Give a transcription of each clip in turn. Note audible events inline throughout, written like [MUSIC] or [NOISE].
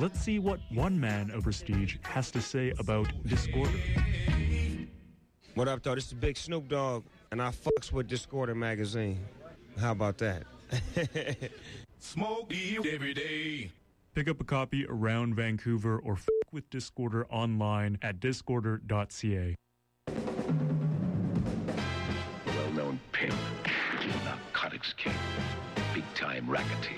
Let's see what one man of prestige has to say about Discorder. What up, though? This is Big Snoop Dogg, and I fucks with Discorder magazine. How about that? [LAUGHS] Smoke you every day. Pick up a copy around Vancouver or f with Discorder online at discorder.ca. Well-known pimp, narcotics king, big-time racketeer,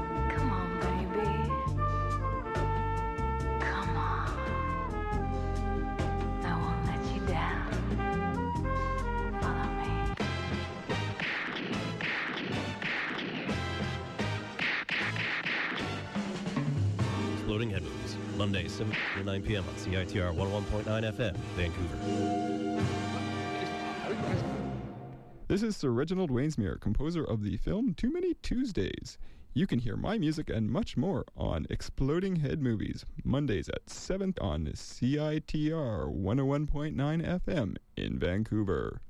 7 to 9 p.m. on CITR 101.9 FM, Vancouver. This is Sir Reginald Wainsmere, composer of the film Too Many Tuesdays. You can hear my music and much more on Exploding Head Movies, Mondays at 7 on CITR 101.9 FM in Vancouver.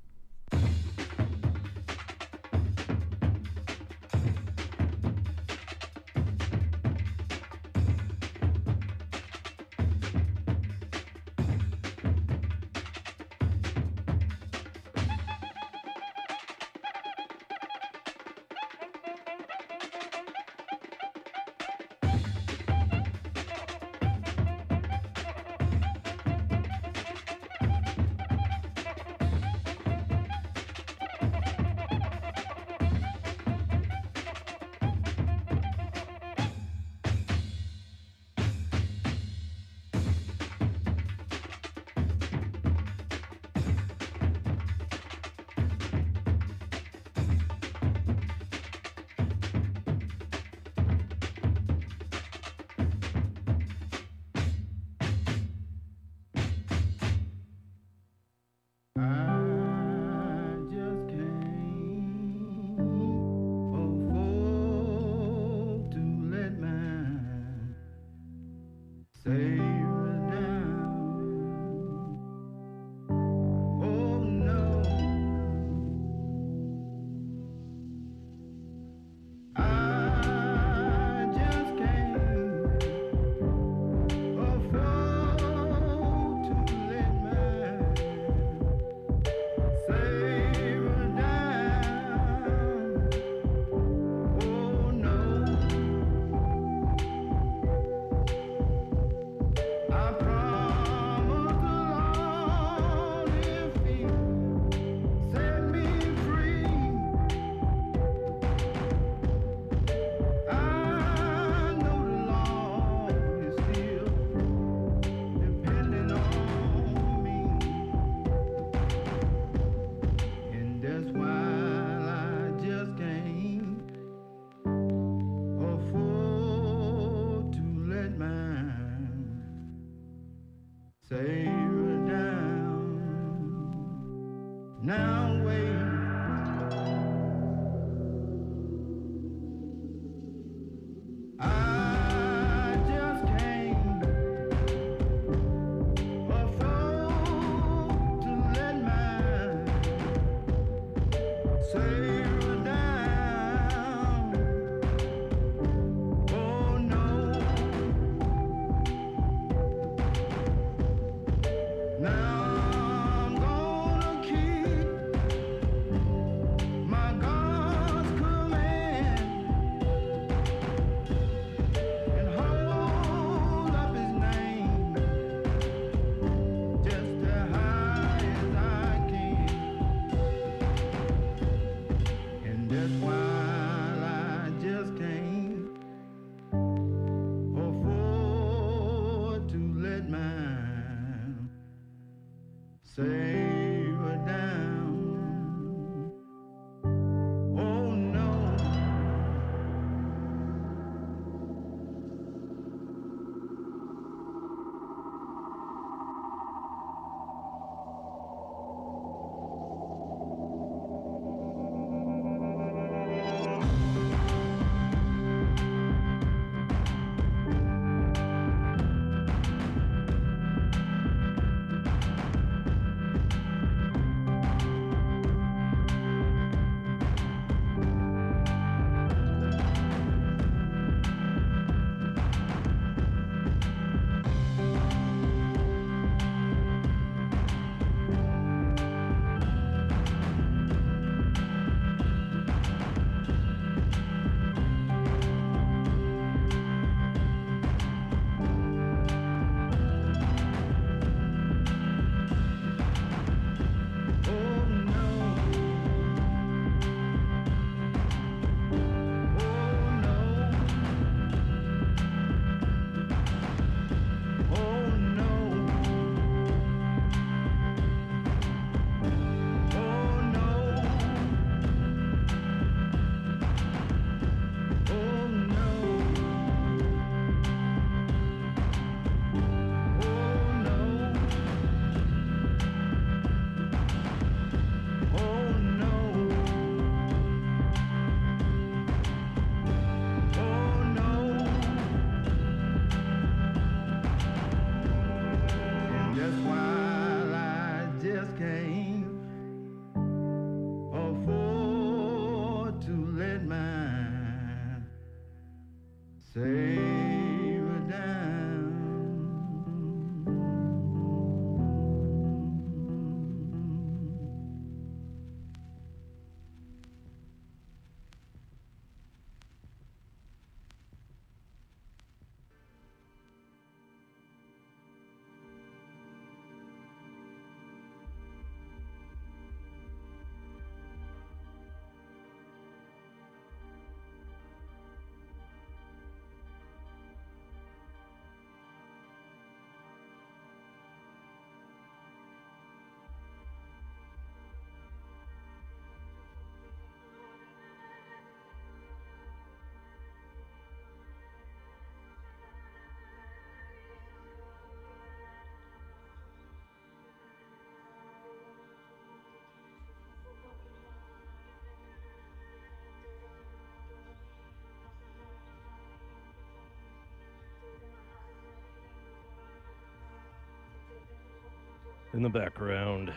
In the background,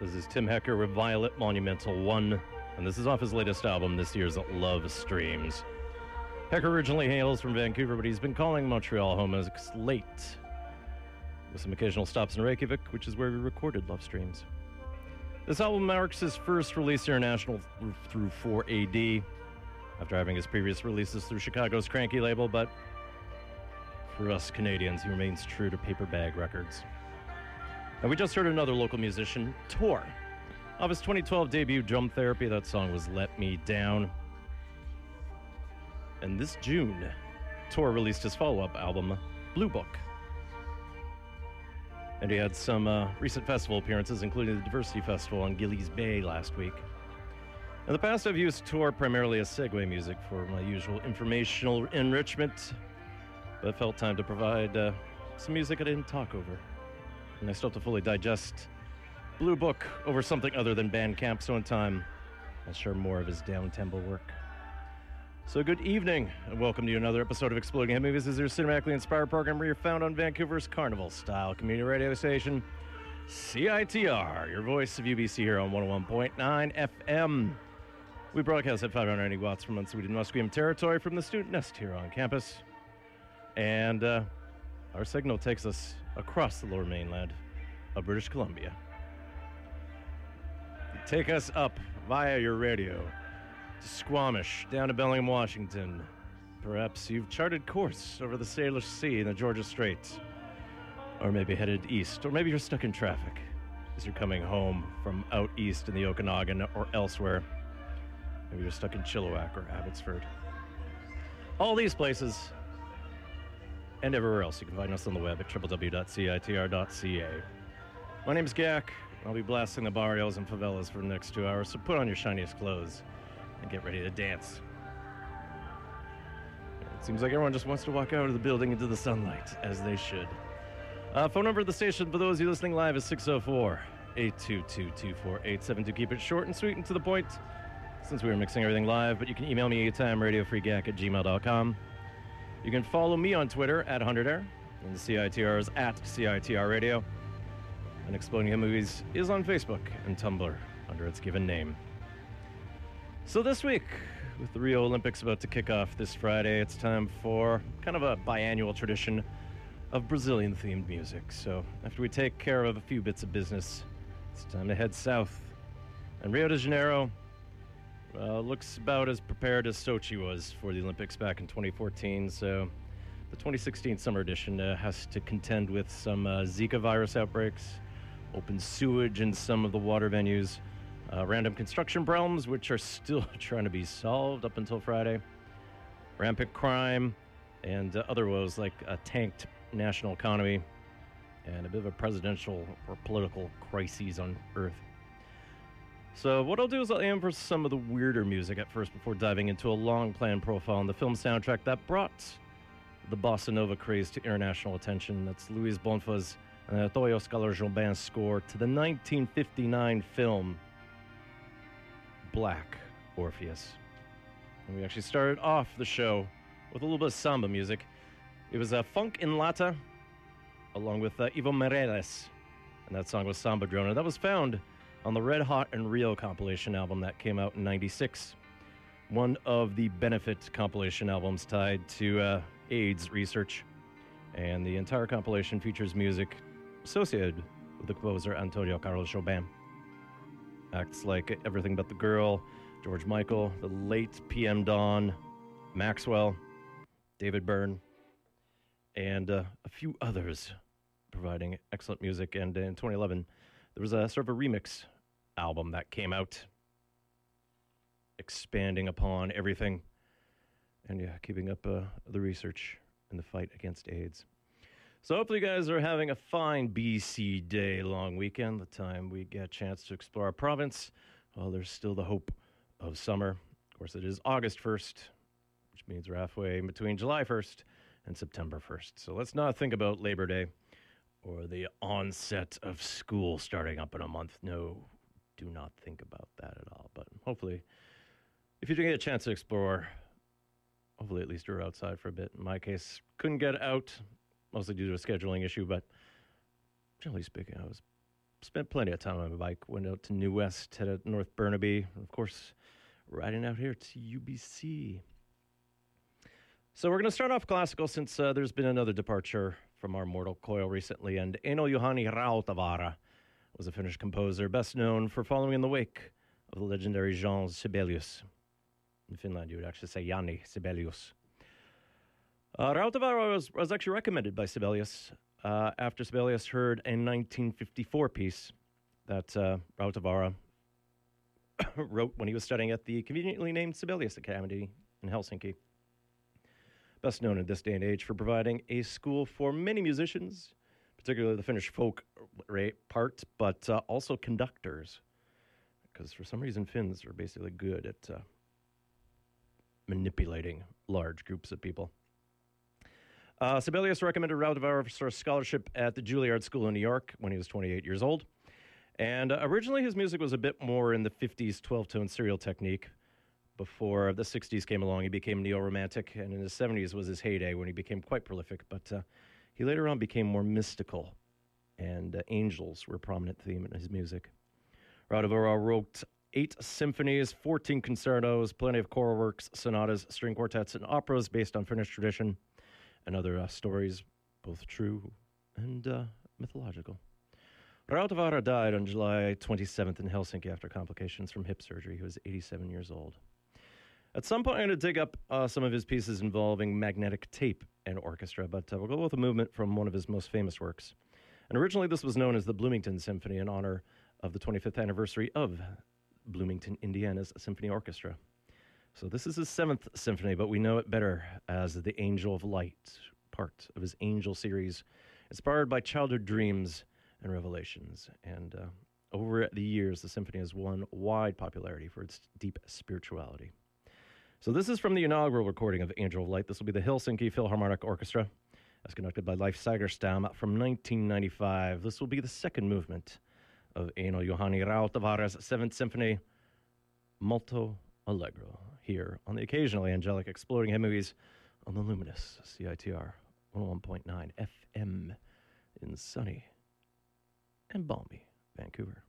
this is Tim Hecker with Violet Monumental 1, and this is off his latest album, this year's Love Streams. Hecker originally hails from Vancouver, but he's been calling Montreal home as late, with some occasional stops in Reykjavik, which is where we recorded Love Streams. This album marks his first release international through 4AD, after having his previous releases through Chicago's Cranky label, but for us Canadians, he remains true to Paper Bag Records. And we just heard another local musician, Tor. Of his 2012 debut, Drum Therapy, that song was Let Me Down. And this June, Tor released his follow up album, Blue Book. And he had some uh, recent festival appearances, including the Diversity Festival on Gillies Bay last week. In the past, I've used Tor primarily as segue music for my usual informational enrichment, but felt time to provide uh, some music I didn't talk over and I still have to fully digest Blue Book over something other than Bandcamp, so in time, I'll share more of his down tempo work. So, good evening, and welcome to another episode of Exploding Head Movies. This is your cinematically inspired program where you're found on Vancouver's Carnival style community radio station, CITR, your voice of UBC here on 101.9 FM. We broadcast at 590 watts from unceded Musqueam territory from the student nest here on campus. And uh, our signal takes us across the lower mainland of British Columbia. Take us up via your radio to Squamish, down to Bellingham, Washington. Perhaps you've charted course over the Salish Sea and the Georgia Straits, or maybe headed east, or maybe you're stuck in traffic as you're coming home from out east in the Okanagan or elsewhere. Maybe you're stuck in Chilliwack or Abbotsford. All these places and everywhere else. You can find us on the web at www.citr.ca. My name is Gak. I'll be blasting the barrios and favelas for the next two hours, so put on your shiniest clothes and get ready to dance. It seems like everyone just wants to walk out of the building into the sunlight, as they should. Uh, phone number of the station for those of you listening live is 604 822 2487 to keep it short and sweet and to the point since we are mixing everything live, but you can email me anytime, radiofreegak at gmail.com. You can follow me on Twitter at 100air, and CITR is at CITR Radio. And Exploding Head Movies is on Facebook and Tumblr under its given name. So this week, with the Rio Olympics about to kick off this Friday, it's time for kind of a biannual tradition of Brazilian themed music. So after we take care of a few bits of business, it's time to head south. And Rio de Janeiro uh, looks about as prepared as Sochi was for the Olympics back in 2014. So the 2016 summer edition uh, has to contend with some uh, Zika virus outbreaks, open sewage in some of the water venues, uh, random construction problems, which are still [LAUGHS] trying to be solved up until Friday, rampant crime, and uh, other woes like a tanked national economy and a bit of a presidential or political crises on Earth. So, what I'll do is I'll aim for some of the weirder music at first before diving into a long planned profile on the film soundtrack that brought the bossa nova craze to international attention. That's Luis Bonfa's and Antonio Carlos Jobim's score to the 1959 film Black Orpheus. And we actually started off the show with a little bit of samba music. It was a uh, Funk 'n Lata, along with uh, Ivo Meirelles, and that song was Sambadrone. And that was found on the Red Hot and Rio compilation album that came out in 96. One of the benefit compilation albums tied to uh, AIDS research. And the entire compilation features music associated with the composer Antonio Carlos Jobim. Acts like Everything But the Girl, George Michael, the late PM Dawn, Maxwell, David Byrne, and uh, a few others providing excellent music. And in 2011, there was a sort of a remix album that came out, expanding upon everything, and yeah, keeping up uh, the research in the fight against AIDS. So hopefully, you guys are having a fine BC Day long weekend. The time we get a chance to explore our province. Well, there's still the hope of summer. Of course, it is August 1st, which means we're halfway between July 1st and September 1st. So let's not think about Labor Day or the onset of school starting up in a month. No, do not think about that at all. But hopefully, if you do get a chance to explore, hopefully at least you're outside for a bit. In my case, couldn't get out, mostly due to a scheduling issue, but generally speaking, I was spent plenty of time on my bike. Went out to New West, headed North Burnaby, and of course, riding out here to UBC. So we're going to start off classical since uh, there's been another departure from our mortal coil recently, and Einojuhani Rautavaara was a Finnish composer best known for following in the wake of the legendary Jean Sibelius. In Finland, you would actually say Jani Sibelius. Uh, Rautavaara was, was actually recommended by Sibelius uh, after Sibelius heard a 1954 piece that uh, Rautavaara [COUGHS] wrote when he was studying at the conveniently named Sibelius Academy in Helsinki. Best known in this day and age for providing a school for many musicians, particularly the Finnish folk ra- part, but uh, also conductors. Because for some reason, Finns are basically good at uh, manipulating large groups of people. Uh, Sibelius recommended Rautavaara for scholarship at the Juilliard School in New York when he was 28 years old. And uh, originally, his music was a bit more in the 50s 12 tone serial technique. Before the 60s came along, he became neo romantic, and in the 70s was his heyday when he became quite prolific. But uh, he later on became more mystical, and uh, angels were a prominent theme in his music. Rautavaara wrote eight symphonies, 14 concertos, plenty of choral works, sonatas, string quartets, and operas based on Finnish tradition and other uh, stories, both true and uh, mythological. Rautavaara died on July 27th in Helsinki after complications from hip surgery. He was 87 years old. At some point, I'm going to dig up uh, some of his pieces involving magnetic tape and orchestra, but uh, we'll go with a movement from one of his most famous works. And originally, this was known as the Bloomington Symphony in honor of the 25th anniversary of Bloomington, Indiana's symphony orchestra. So this is his seventh symphony, but we know it better as the Angel of Light, part of his Angel series, inspired by childhood dreams and revelations. And uh, over the years, the symphony has won wide popularity for its deep spirituality. So this is from the inaugural recording of Angel of Light. This will be the Helsinki Philharmonic Orchestra, as conducted by Leif Segerstam from 1995. This will be the second movement of Einojuhani Rautavaara's Seventh Symphony, Molto Allegro, here on the occasionally angelic exploding head movies on the luminous CITR 101.9 FM in sunny and balmy Vancouver.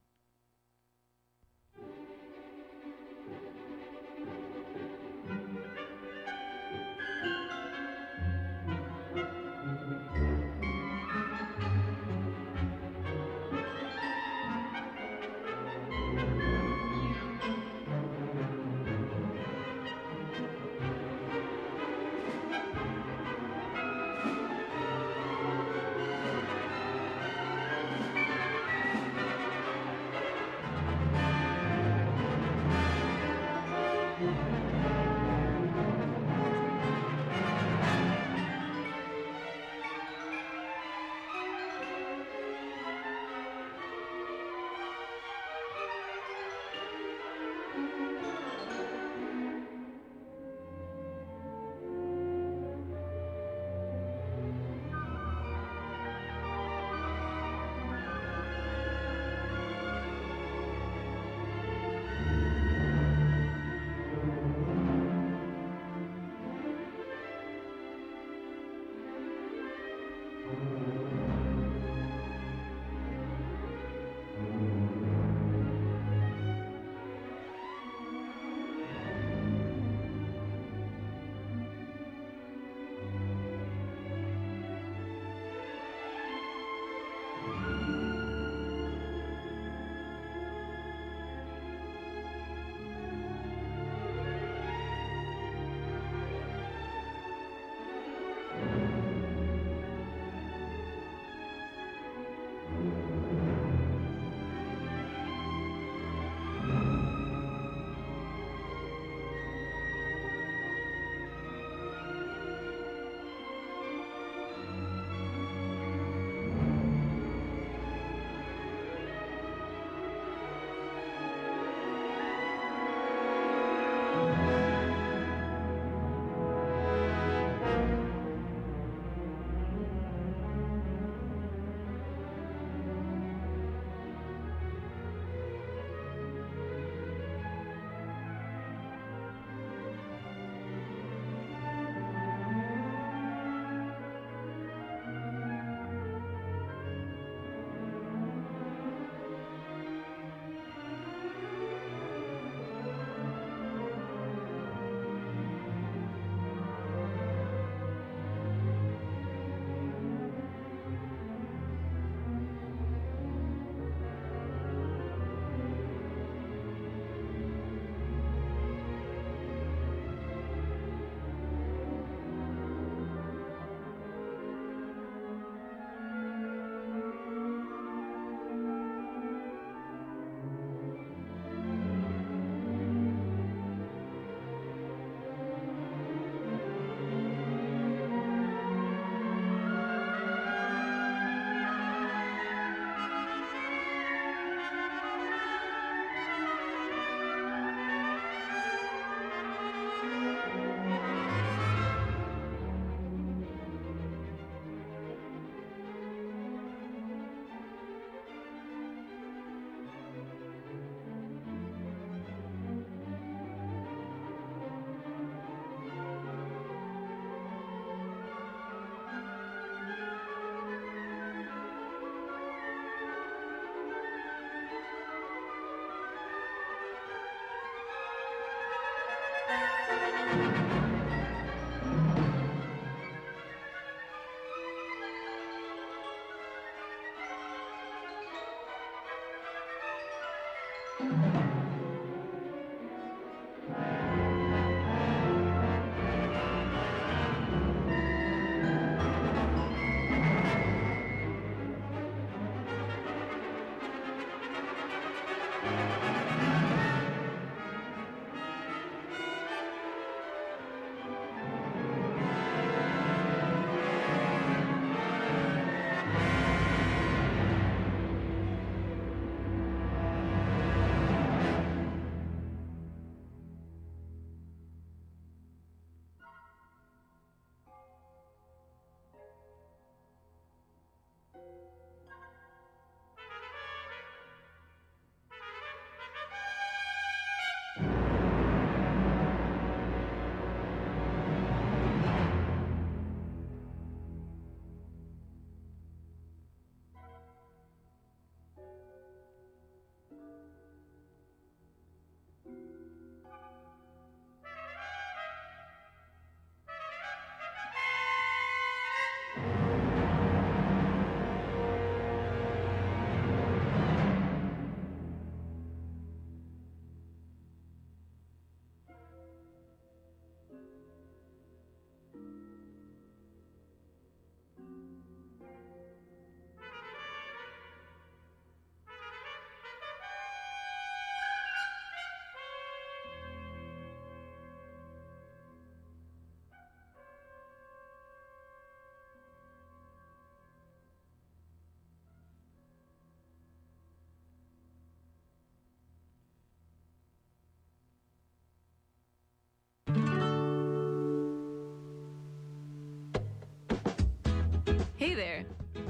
Hey there!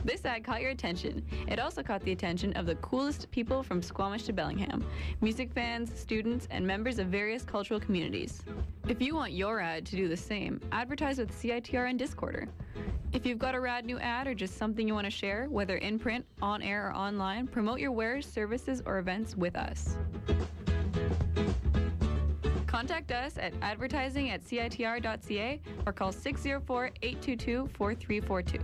This ad caught your attention. It also caught the attention of the coolest people from Squamish to Bellingham music fans, students, and members of various cultural communities. If you want your ad to do the same, advertise with CITR and Discorder. If you've got a rad new ad or just something you want to share, whether in print, on air, or online, promote your wares, services, or events with us. Contact us at advertising at citr.ca or call 604 822 4342.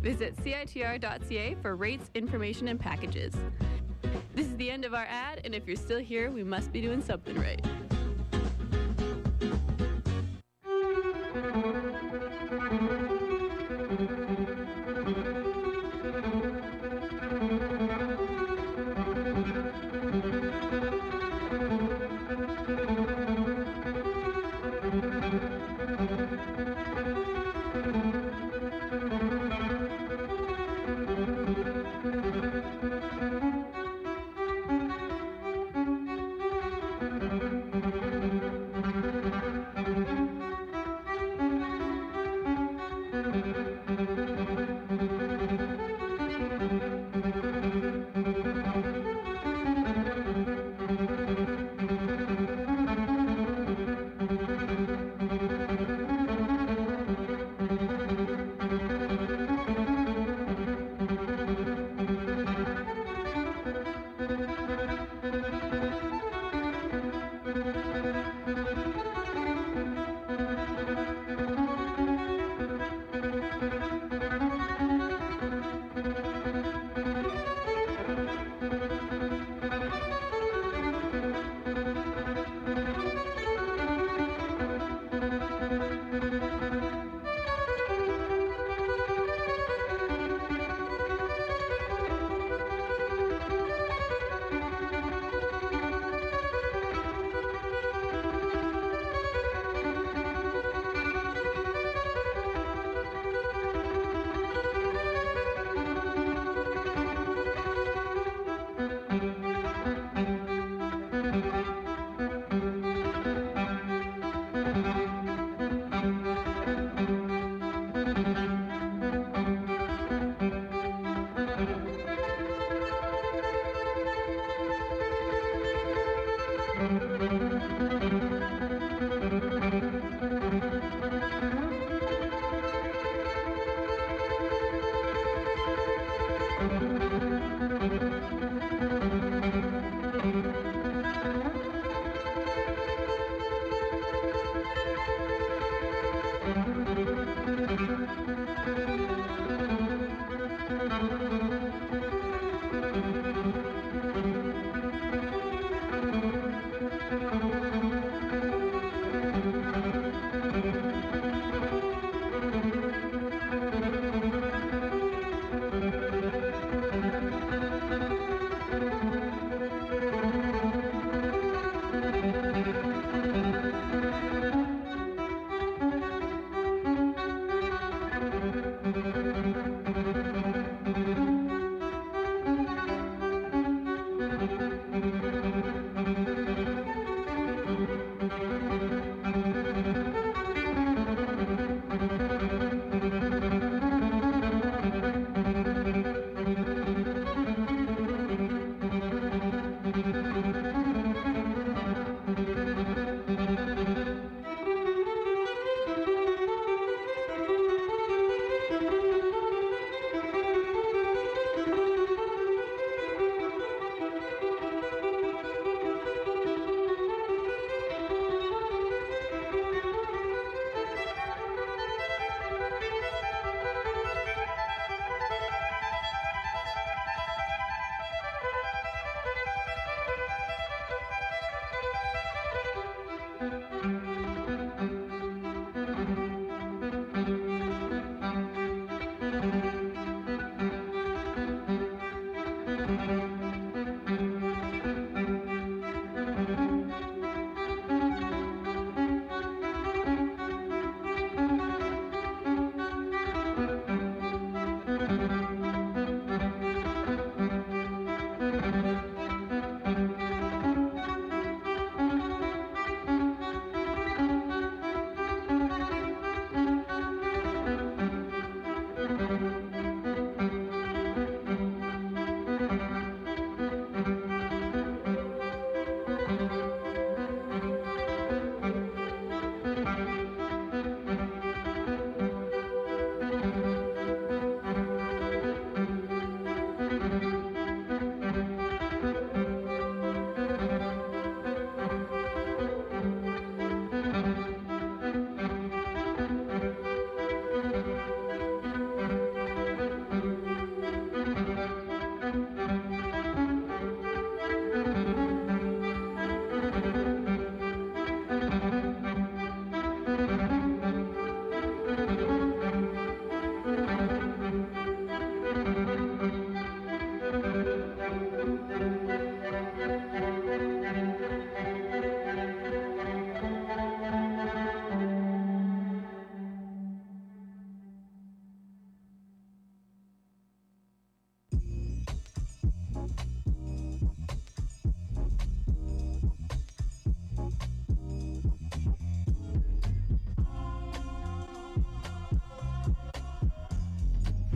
Visit citr.ca for rates, information, and packages. This is the end of our ad, and if you're still here, we must be doing something right.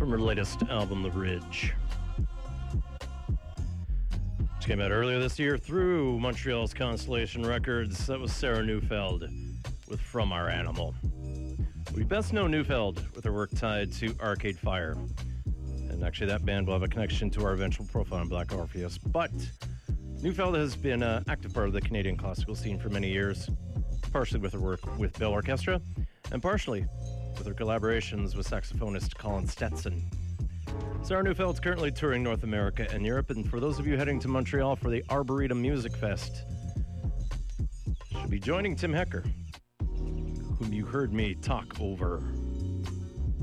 From her latest album, The Ridge. Came out earlier this year through Montreal's Constellation Records. That was Sarah Neufeld with From Our Animal. We best know Neufeld with her work tied to Arcade Fire. And actually, that band will have a connection to our eventual profile on Black Orpheus. But Neufeld has been an active part of the Canadian classical scene for many years, partially with her work with Bell Orchestre, and partially with her collaborations with saxophonist Colin Stetson. Sarah Neufeld is currently touring North America and Europe, and for those of you heading to Montreal for the Arboretum Music Fest, she'll be joining Tim Hecker, whom you heard me talk over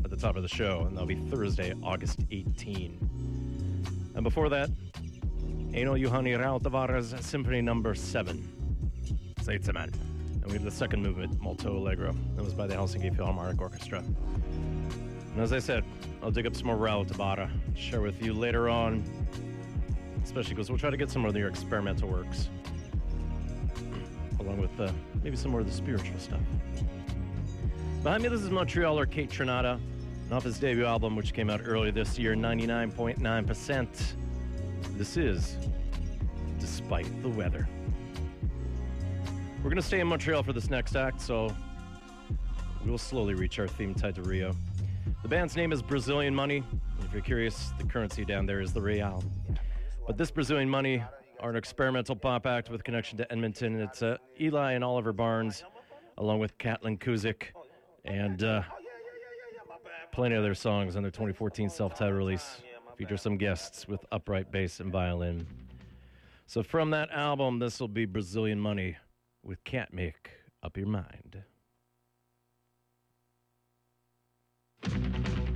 at the top of the show, and that'll be Thursday, August 18. And before that, Einojuhani Rautavaara's Symphony Number 7, Seitsemän. And we have the second movement, Molto Allegro. That was by the Helsinki Philharmonic Orchestra. And as I said, I'll dig up some more Rautavaara, share with you later on, especially because we'll try to get some more of their experimental works, along with uh, maybe some more of the spiritual stuff. Behind me, this is Montrealer Kaytranada, and off his debut album, which came out earlier this year, 99.9%. This is Despite the Weather. We're going to stay in Montreal for this next act, so we will slowly reach our theme tied to Rio. The band's name is Brazilian Money. If you're curious, the currency down there is the real. But this Brazilian Money are an experimental pop act with connection to Edmonton. It's uh, Eli and Oliver Barnes, along with Katlin Kuzik, and uh, plenty of their songs on their 2014 self-titled release. Feature some guests with upright bass and violin. So from that album, this will be Brazilian Money with Can't Make Up Your Mind. Thank you.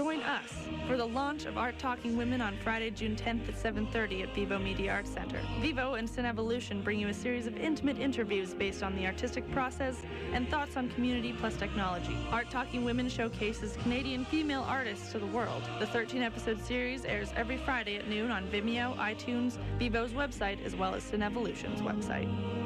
Join us for the launch of Art Talking Women on Friday, June 10th at 7:30 at Vivo Media Arts Center. Vivo and Cinevolution bring you a series of intimate interviews based on the artistic process and thoughts on community plus technology. Art Talking Women showcases Canadian female artists to the world. The 13-episode series airs every Friday at noon on Vimeo, iTunes, Vivo's website, as well as Cinevolution's website.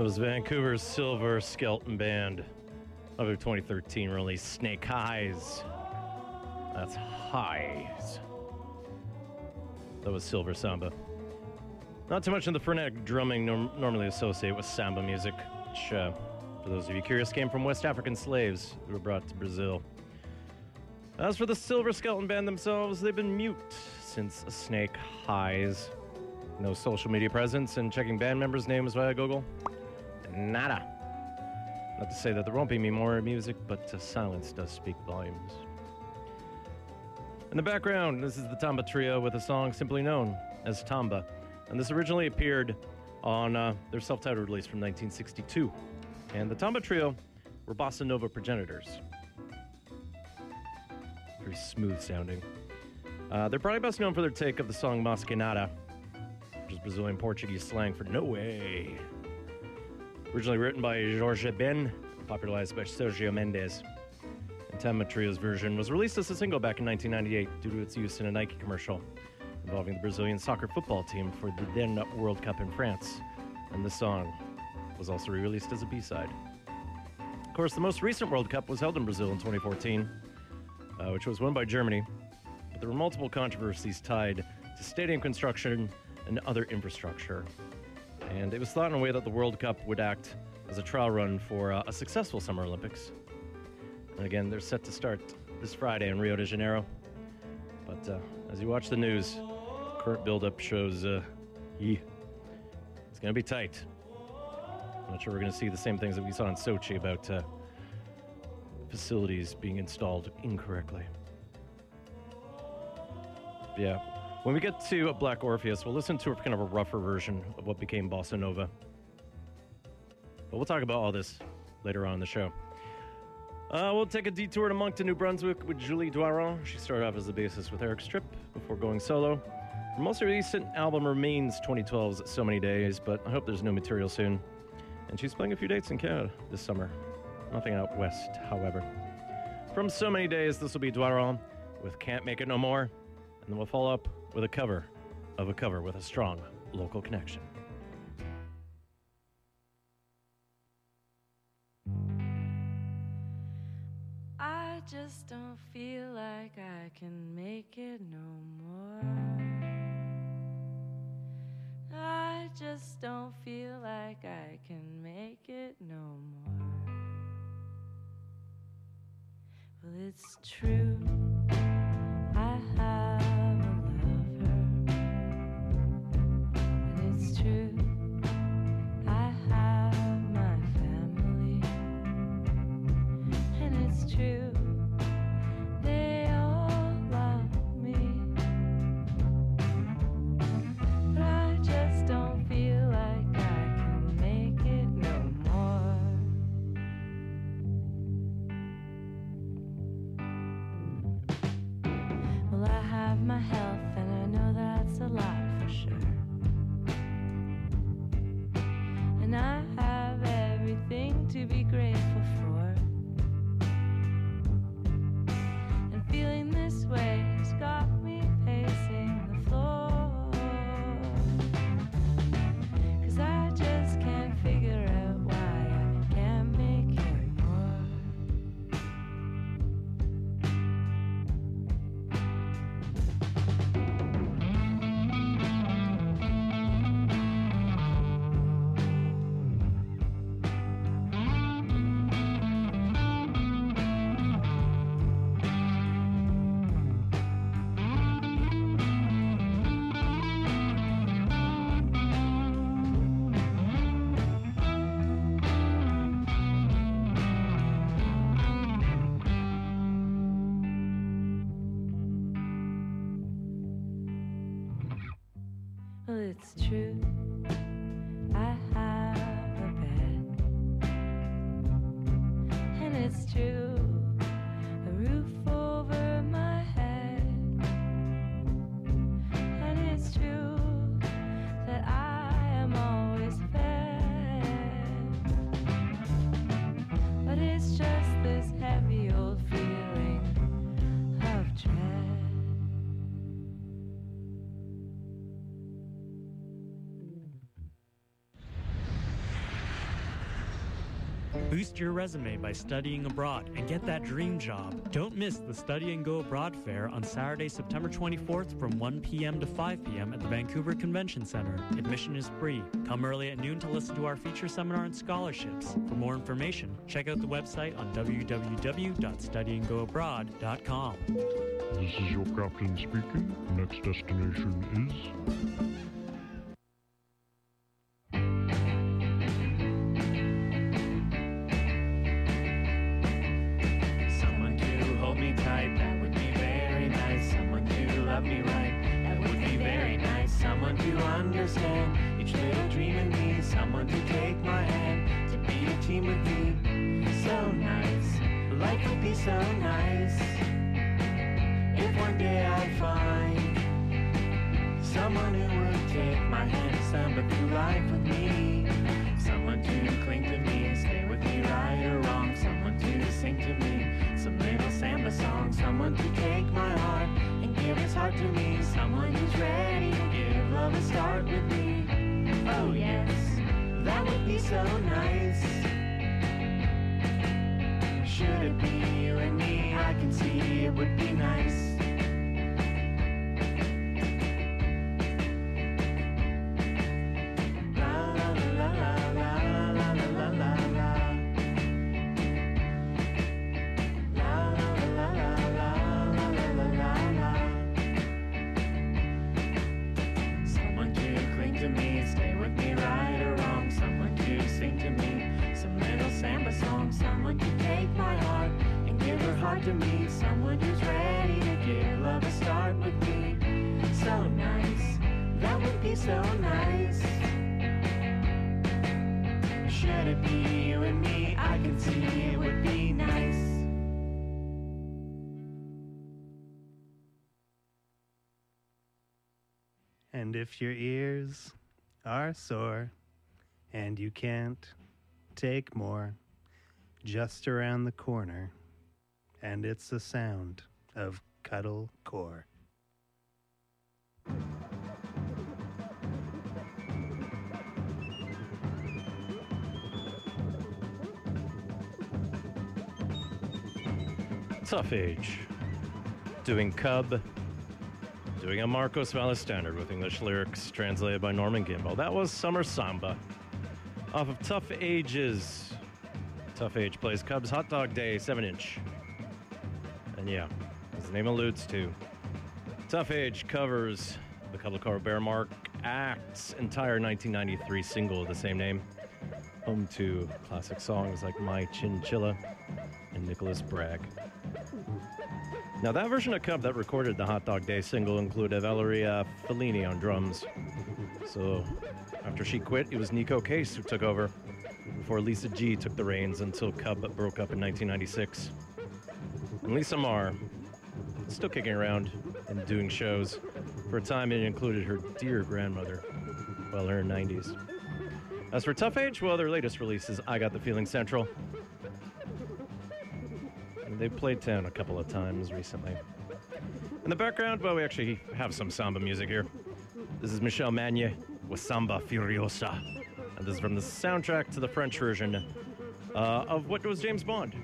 That was Vancouver's Silver Skeleton Band of their 2013 release, Snake Highs. That's highs. That was Silver Samba. Not too much in the frenetic drumming norm- normally associated with samba music, which, uh, for those of you curious, came from West African slaves who were brought to Brazil. As for the Silver Skeleton Band themselves, they've been mute since Snake Highs. No social media presence and checking band members' names via Google. Nada. Not to say that there won't be any more music, but uh, silence does speak volumes. In the background, this is the Tamba Trio with a song simply known as Tamba. And this originally appeared on uh, their self titled release from 1962. And the Tamba Trio were bossa nova progenitors. Very smooth sounding. Uh, they're probably best known for their take of the song Mas Que Nada, which is Brazilian Portuguese slang for no way. Originally written by Jorge Ben, popularized by Sergio Mendes. And Tamba Trio's version was released as a single back in 1998 due to its use in a Nike commercial involving the Brazilian soccer football team for the then World Cup in France. And the song was also re released as a B side. Of course, the most recent World Cup was held in Brazil in 2014, uh, which was won by Germany. But there were multiple controversies tied to stadium construction and other infrastructure. And it was thought in a way that the World Cup would act as a trial run for uh, a successful Summer Olympics. And again, they're set to start this Friday in Rio de Janeiro. But uh, as you watch the news, current buildup shows uh, yeah, it's going to be tight. I'm not sure we're going to see the same things that we saw in Sochi about uh, facilities being installed incorrectly. Yeah. When we get to Black Orpheus, we'll listen to a kind of a rougher version of what became Bossa Nova. But we'll talk about all this later on in the show. Uh, we'll take a detour to Moncton, New Brunswick with Julie Doiron. She started off as the bassist with Eric's Trip before going solo. Her most recent album remains 2012's So Many Days, but I hope there's new material soon. And she's playing a few dates in Canada this summer. Nothing out west, however. From So Many Days, this will be Doiron with Can't Make It No More. And then we'll follow up with a cover of a cover with a strong local connection. I just don't feel like I can make it no more. I just don't feel like I can make it no more. Well, it's true. I have it's true. Boost your resume by studying abroad and get that dream job. Don't miss the Study and Go Abroad Fair on Saturday, September 24th from 1 p.m. to 5 p.m. at the Vancouver Convention Center. Admission is free. Come early at noon to listen to our feature seminar and scholarships. For more information, check out the website on www.studyandgoabroad.com. This is your captain speaking. Next destination is. Someone to take my hand, to be a team with me. So nice, life would be so nice. If one day I find someone who would take my hand and stumble through life with me. Someone to cling to me, stay with me right or wrong. Someone to sing to me some little samba song. Someone to take my heart and give his heart to me. Someone who's ready to give love a start with me. Be so nice. Should it be you and me? I can see it would be nice. Your ears are sore and you can't take more, just around the corner, and it's the sound of Cuddle Core. Tough Age. Doing Cub. Doing a Marcos Valle standard with English lyrics translated by Norman Gimbel. That was Summer Samba. Off of Tough Ages. Tough Age plays Cubs Hot Dog Day 7 inch. And yeah, as the name alludes to, Tough Age covers the Cuddle Car Bear Mark Act's entire 1993 single of the same name, home to classic songs like My Chinchilla and Nicholas Bragg. Now, that version of Cub that recorded the Hot Dog Day single included Valeria Fellini on drums. So, after she quit, it was Neko Case who took over before Lisa G took the reins until Cub broke up in 1996. And Lisa Marr, still kicking around and doing shows. For a time, it included her dear grandmother, well, in her 90s. As for Tough Age, well, their latest release is I Got the Feeling Central. They've played town a couple of times recently. In the background, well, we actually have some samba music here. This is Michel Magne with Samba Furiosa. And this is from the soundtrack to the French version uh, of what was James Bond.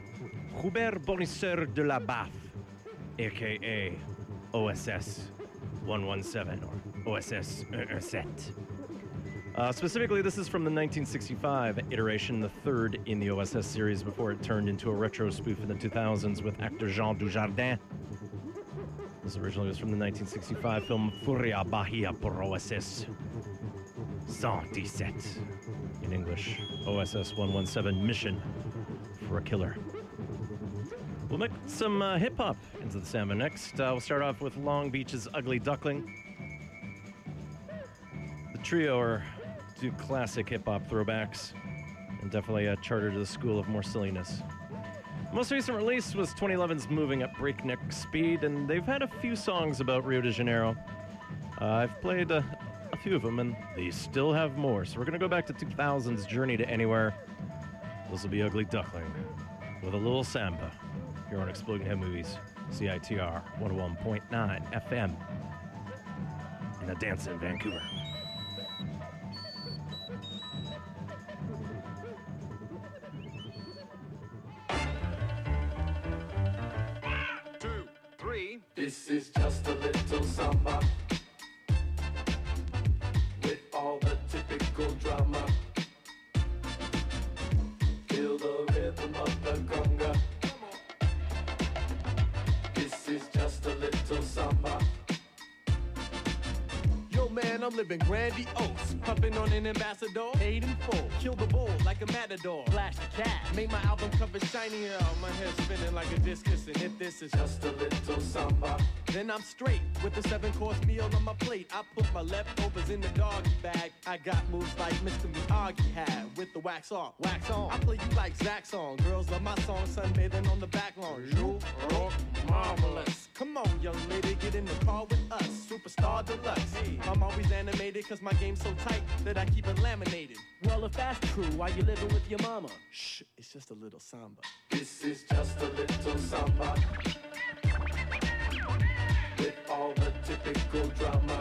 Hubert Bonisseur de la Baffe, aka OSS 117 or OSS 117. Uh, specifically, this is from the 1965 iteration, the third in the OSS series before it turned into a retro spoof in the 2000s with actor Jean Dujardin. This originally was from the 1965 film Furia Bahia por OSS 117. In English, OSS 117 Mission for a Killer. We'll make some uh, hip hop into the samba next. Uh, we'll start off with Long Beach's Ugly Duckling. The trio are do classic hip hop throwbacks and definitely a charter to the school of more silliness. Most recent release was 2011's Moving at Breakneck Speed, and they've had a few songs about Rio de Janeiro. Uh, I've played uh, a few of them, and they still have more. So we're going to go back to 2000's Journey to Anywhere. This will be Ugly Duckling with a little samba here on Exploding Head Movies, CITR 101.9 FM in a dance in Vancouver. Discus. And if this is just a little samba, then I'm straight with the seven course meal on my plate. I put my leftovers in the doggy bag. I got moves like Mr. Miyagi had wax on, wax on. I play you like Zach song. Girls love my song, sunbathing on the back lawn. You rock marvelous. Come on, young lady, get in the car with us. Superstar deluxe. I'm always animated cause my game's so tight that I keep it laminated. Well, if that's true, why you living with your mama? Shh, it's just a little samba. This is just a little samba. With all the typical drama.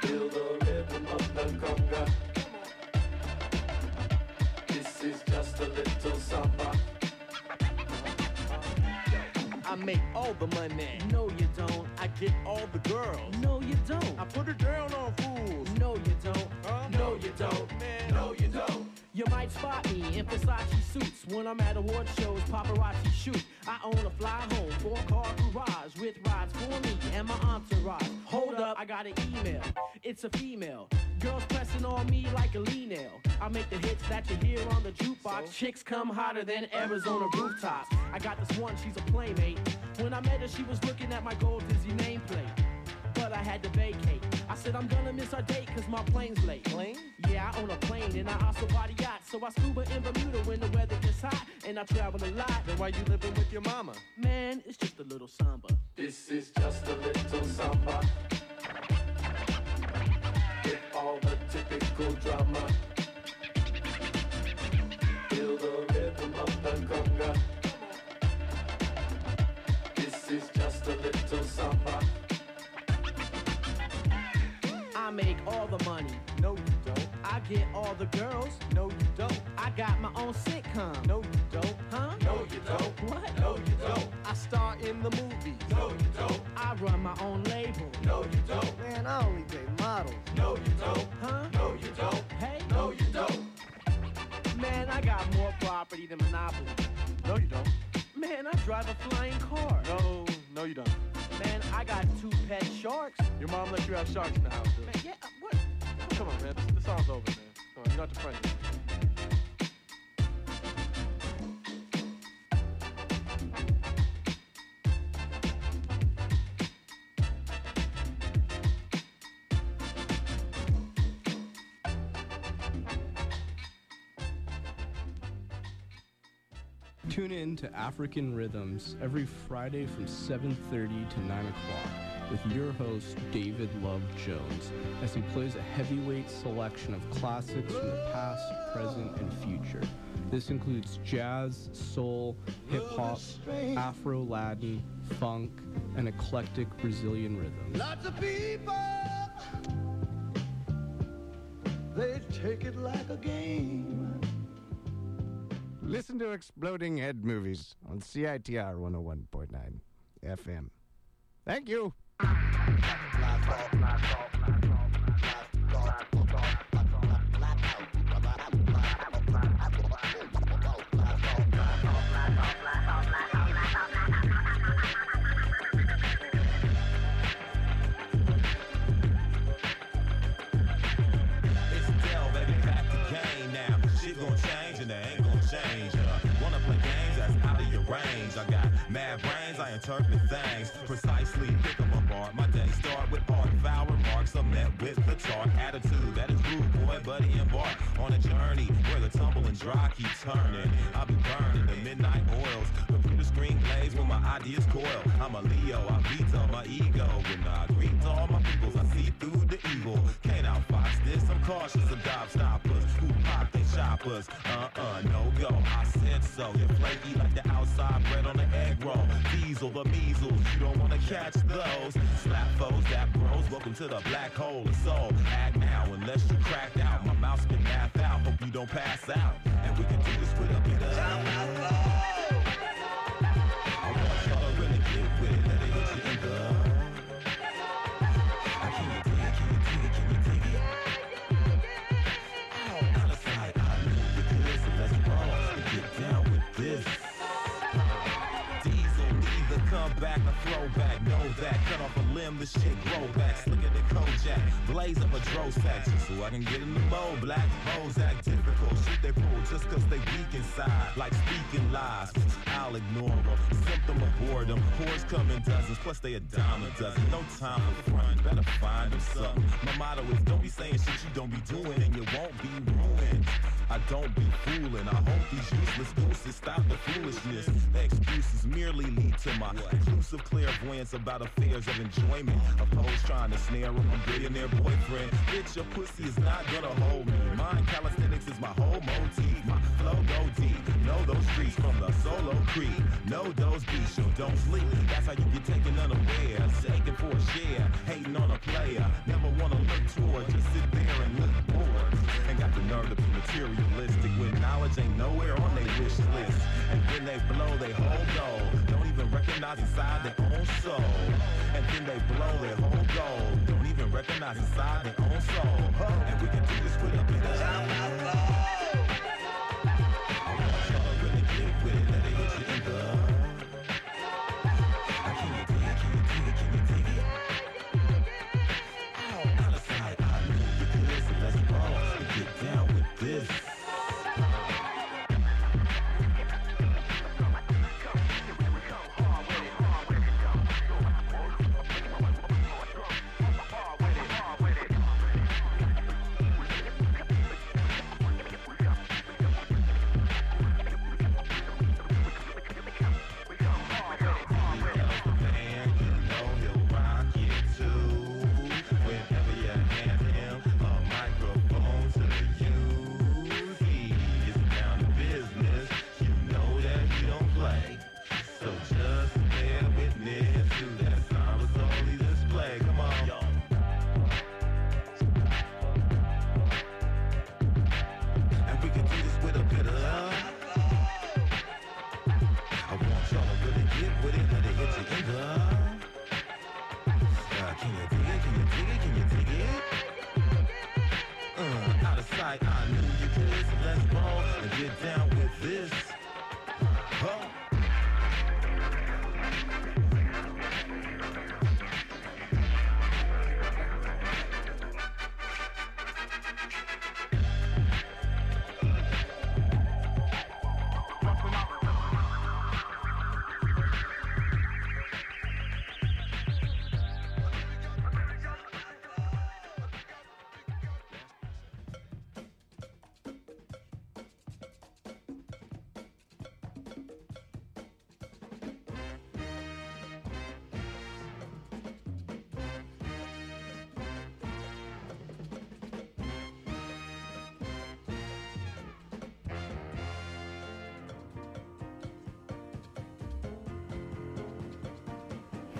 Feel the rhythm of the conga. A little samba. I make all the money. No, you don't. I get all the girls. No, you don't. I put it down on fools. No, you don't. No, you don't. Man, no, you don't. You might spot me in Versace suits when I'm at award shows, paparazzi shoot. I own a fly home, four car garage with rides for me and my entourage. Hold up, I got an email. It's a female. Girls pressing on me like a lean nail. I make the hits that you hear on the jukebox. Chicks come hotter than Arizona rooftops. I got this one, she's a playmate. When I met her, she was looking at my gold Disney nameplate. But I had to vacate. I said I'm gonna miss our date cause my plane's late. Plane? Yeah, I own a plane and I also body yacht. So I scuba in Bermuda when the weather gets hot and I travel a lot. Then why you living with your mama? Man, it's just a little samba. This is just a little samba. With all the typical drama. Feel the rhythm of the conga. This is just a little samba. I make all the money. No, you don't. I get all the girls. No, you don't. I got my own sitcom. No, you don't. Huh? No, you don't. What? No, you don't. I star in the movies. No, you don't. I run my own label. No, you don't. Man, I only date models. No, you don't. Huh? No, you don't. Hey? No, you don't. Man, I got more property than Monopoly. No, you don't. Man, I drive a flying car. No, no, you don't. Man, I got two pet sharks. Your mom let you have sharks in the house, dude. Man, yeah, what? Come on, man. This song's over, man. Come on, you're not the friend. Tune in to African Rhythms every Friday from 7:30 to 9 o'clock with your host David Love Jones as he plays a heavyweight selection of classics from the past, present, and future. This includes jazz, soul, hip hop, Afro Latin, funk, and eclectic Brazilian rhythms. Lots of people, they take it like a game. Listen to Exploding Head Movies on CITR 101.9 FM. Thank you. Range. I got mad brains, I interpret things precisely. Pick Pick 'em apart. My day start with art, foul remarks. I'm met with the chart attitude that is rude, boy, buddy, embark on a journey where the tumble and dry keep turning. I'll be burning the midnight oils, the computer screen glaze when my ideas coil. I'm a Leo, I veto my ego. When I greet all my peoples, I see through the evil. Can't outfox this, I'm cautious of gobstoppers who pop they shoppers. Uh-uh, no go, I said so. You're flaky like the outside bread on the egg roll. Diesel, the measles, you don't wanna catch those. Slap foes, that bros, welcome to the black hole of soul. Act now, unless you cracked out. My mouth's been math out, hope you don't pass out. And we can do this with a bit of cut off a limb slim, the Kojak. Blaze up a dro sack so I can get in the mode. Black hoes act difficult. Shit they pull just cause they weak inside. Like speaking lies. I'll ignore them. Symptom of boredom. Whores come in dozens. Plus they a dime a dozen. No time for front. Better find them something. My motto is don't be saying shit you don't be doing and you won't be ruined. I don't be fooling. I hope these useless gooses stop the foolishness. The excuses merely lead to my conclusive clairvoyance about affairs of enjoyment. Of hoes trying to snare up a billionaire boyfriend. Bitch, your pussy is not gonna hold me. Mine calisthenics is my whole motif. My flow go deep. Know those streets from the solo creed. Know those beats, yo, don't sleep. That's how you get taken unaware. Shaking for a share. Hating on a player. Never wanna look toward. Just sit there and look bored. And got the nerve to be materialistic when knowledge ain't nowhere on their wish list. And then they blow they whole goal. Don't even recognize inside their own soul. And then they blow their whole goal. Recognize inside their own soul. And we can do this with a bit of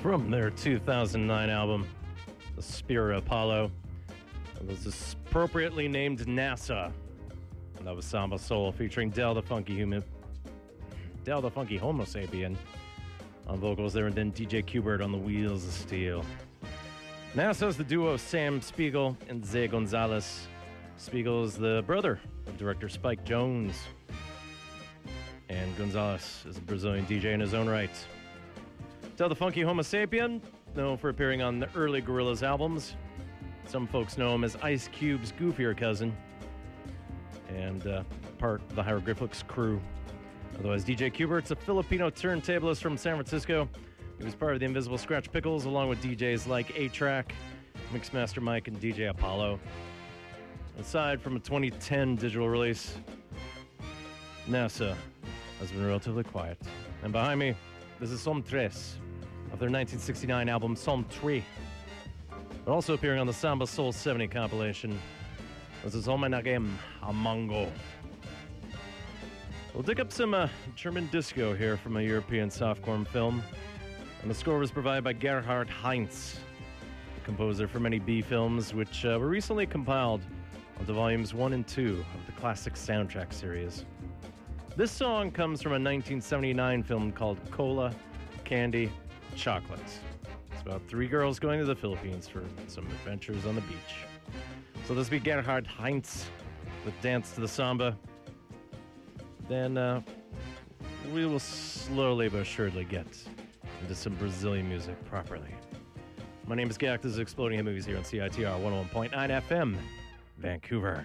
From their 2009 album, The Spirit Apollo, it was appropriately named NASA. And that was Samba Soul featuring Del the Funky Human, Del tha Funkee Homosapien on vocals there, and then DJ Qbert on the Wheels of Steel. NASA is the duo of Sam Spiegel and Zé Gonzales. Spiegel is the brother of director Spike Jonze. And Gonzales is a Brazilian DJ in his own right. Del tha Funkee Homosapien, known for appearing on the early Gorillaz albums. Some folks know him as Ice Cube's goofier cousin and uh, part of the Hieroglyphics crew. Otherwise, DJ Qbert's a Filipino turntablist from San Francisco. He was part of the Invisibl Skratch Piklz along with DJs like A-Trak, Mixmaster Mike, and DJ Apollo. Aside from a 2010 digital release, NASA has been relatively quiet. And behind me, this is Som Tres of their 1969 album Som Tri. But also appearing on the Samba Soul 70 compilation. This is Homenagem a Mongo. We'll dig up some uh, German disco here from a European softcore film. And the score was provided by Gerhard Heinz, composer for many B films, which uh, were recently compiled onto volumes 1 and 2 of the classic soundtrack series. This song comes from a 1979 film called Cola, Candy, Chocolates. It's about three girls going to the Philippines for some adventures on the beach. So this will be Gerhard Heinz with Dance to the Samba. Then uh, we will slowly but surely get into some Brazilian music properly. My name is Gak. This is Exploding Head Movies here on CITR 101.9 FM, Vancouver.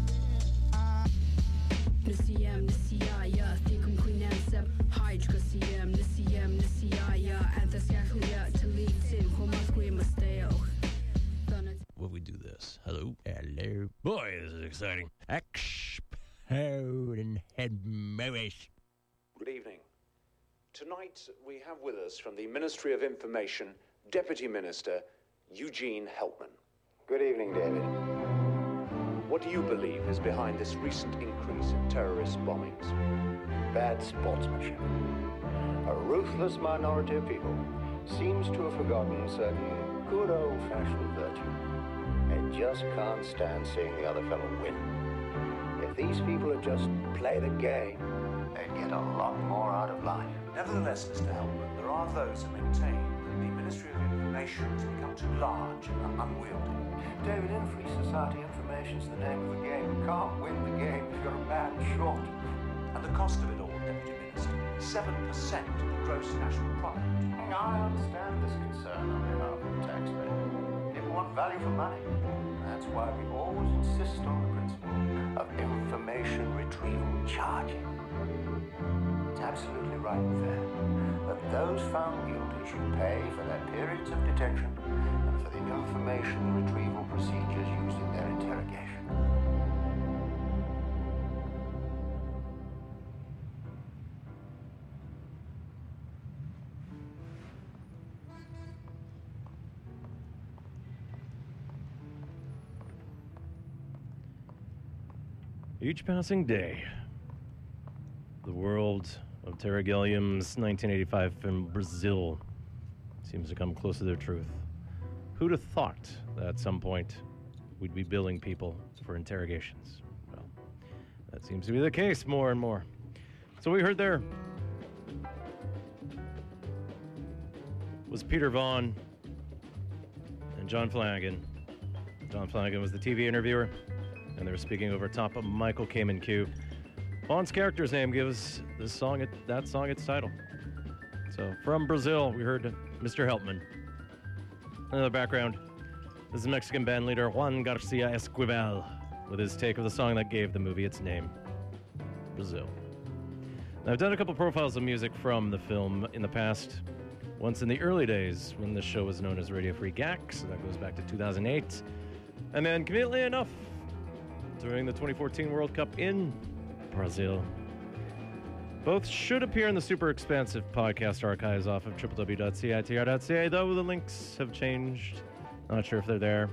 Ministry of Information Deputy Minister Eugene Helpman. Good evening, David. What do you believe is behind this recent increase in terrorist bombings? Bad sportsmanship. A ruthless minority of people seems to have forgotten certain good old-fashioned virtue. They just can't stand seeing the other fellow win. If these people would just play the game, they'd get a lot more out of life. Nevertheless, Mr. Helpman, are those who maintain that the Ministry of Information has become too large and unwieldy. David, in free society, information's the name of the game. You can't win the game if you're a man short. And the cost of it all, Deputy Minister, 7% of the gross national product. I understand this concern on behalf of the taxpayer. People want value for money. That's why we always insist on the principle of information retrieval charging. It's absolutely right and fair that those found guilty should pay for their periods of detention and for the information retrieval procedures used in their interrogation. Each passing day, the world of Terry Gilliam's 1985 film Brazil seems to come close to their truth. Who'd have thought that at some point we'd be billing people for interrogations? Well, that seems to be the case more and more. So we heard there was Peter Vaughan and John Flanagan. John Flanagan was the TV interviewer, and they were speaking over top of Michael Kamen Q. Vaughan's character's name gives this song that song its title. So from Brazil, we heard Mr. Helpman. Another background. This is Mexican band leader Juan Garcia Esquivel with his take of the song that gave the movie its name, Brazil. Now, I've done a couple profiles of music from the film in the past. Once in the early days when the show was known as Radio Free Gak, so that goes back to 2008. And then, conveniently enough, during the 2014 World Cup in Brazil. Both should appear in the super expansive podcast archives off of www.citr.ca, though the links have changed. Not sure if they're there.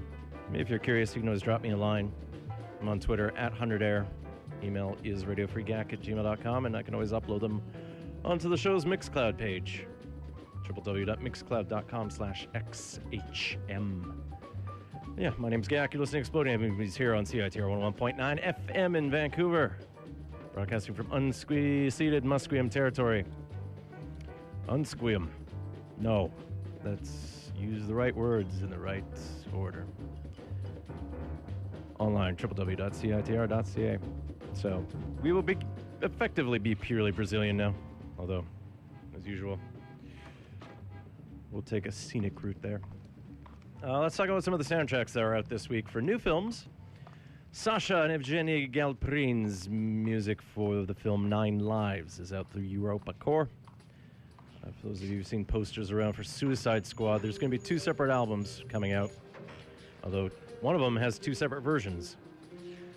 If you're curious, you can always drop me a line. I'm on Twitter at 100air. Email is radiofreegack at gmail.com, and I can always upload them onto the show's Mixcloud page www.mixcloud.com slash xhm. Yeah, my name's Gak. You're listening to Exploding Movies here on CITR 101.9 FM in Vancouver. Broadcasting from unceded Musqueam territory. Unsqueam. No, let's use the right words in the right order. Online, www.citr.ca. So, we will be effectively be purely Brazilian now, although, as usual, we'll take a scenic route there. Uh, let's talk about some of the soundtracks that are out this week for new films. Sacha and Evgeny Galperine's music for the film Nine Lives is out through EuropaCorp. Uh, for those of you who've seen posters around for Suicide Squad, there's going to be two separate albums coming out, although one of them has two separate versions.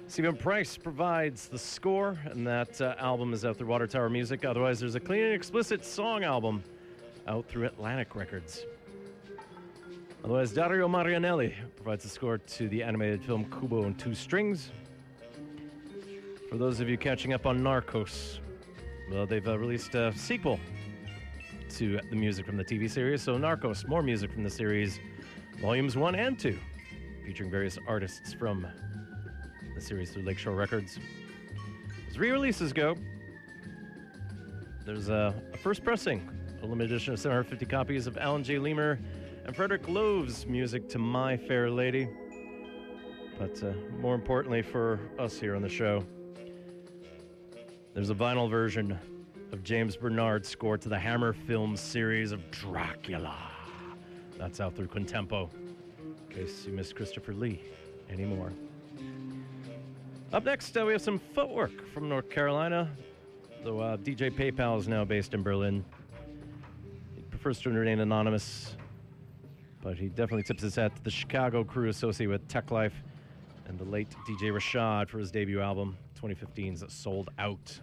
Steven Price provides the score, and that uh, album is out through Water Tower Music. Otherwise, there's a clean and explicit song album out through Atlantic Records. Otherwise, Dario Marianelli provides the score to the animated film Kubo and Two Strings. For those of you catching up on Narcos, well, they've uh, released a sequel to the music from the TV series. So, Narcos, more music from the series, volumes one and two, featuring various artists from the series through Lakeshore Records. As re releases go, there's a, a first pressing, a limited edition of 750 copies of Alan J. Lerner and Frederick Loewe's music to My Fair Lady. But uh, more importantly for us here on the show, there's a vinyl version of James Bernard's score to the Hammer film series of Dracula. That's out through Contempo, in case you miss Christopher Lee anymore. Up next, uh, we have some footwork from North Carolina, though uh, DJ PayPal is now based in Berlin. He prefers to remain anonymous, but he definitely tips his hat to the Chicago crew associated with Teklife and the late DJ Rashad for his debut album, 2015's Sold Out.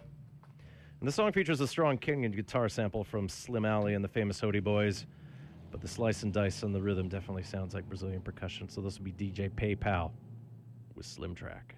And the song features a strong Kenyan guitar sample from Slim Ali and the famous Hodi Boys, but the slice and dice on the rhythm definitely sounds like Brazilian percussion, so this will be DJ PayPal with Slim Track.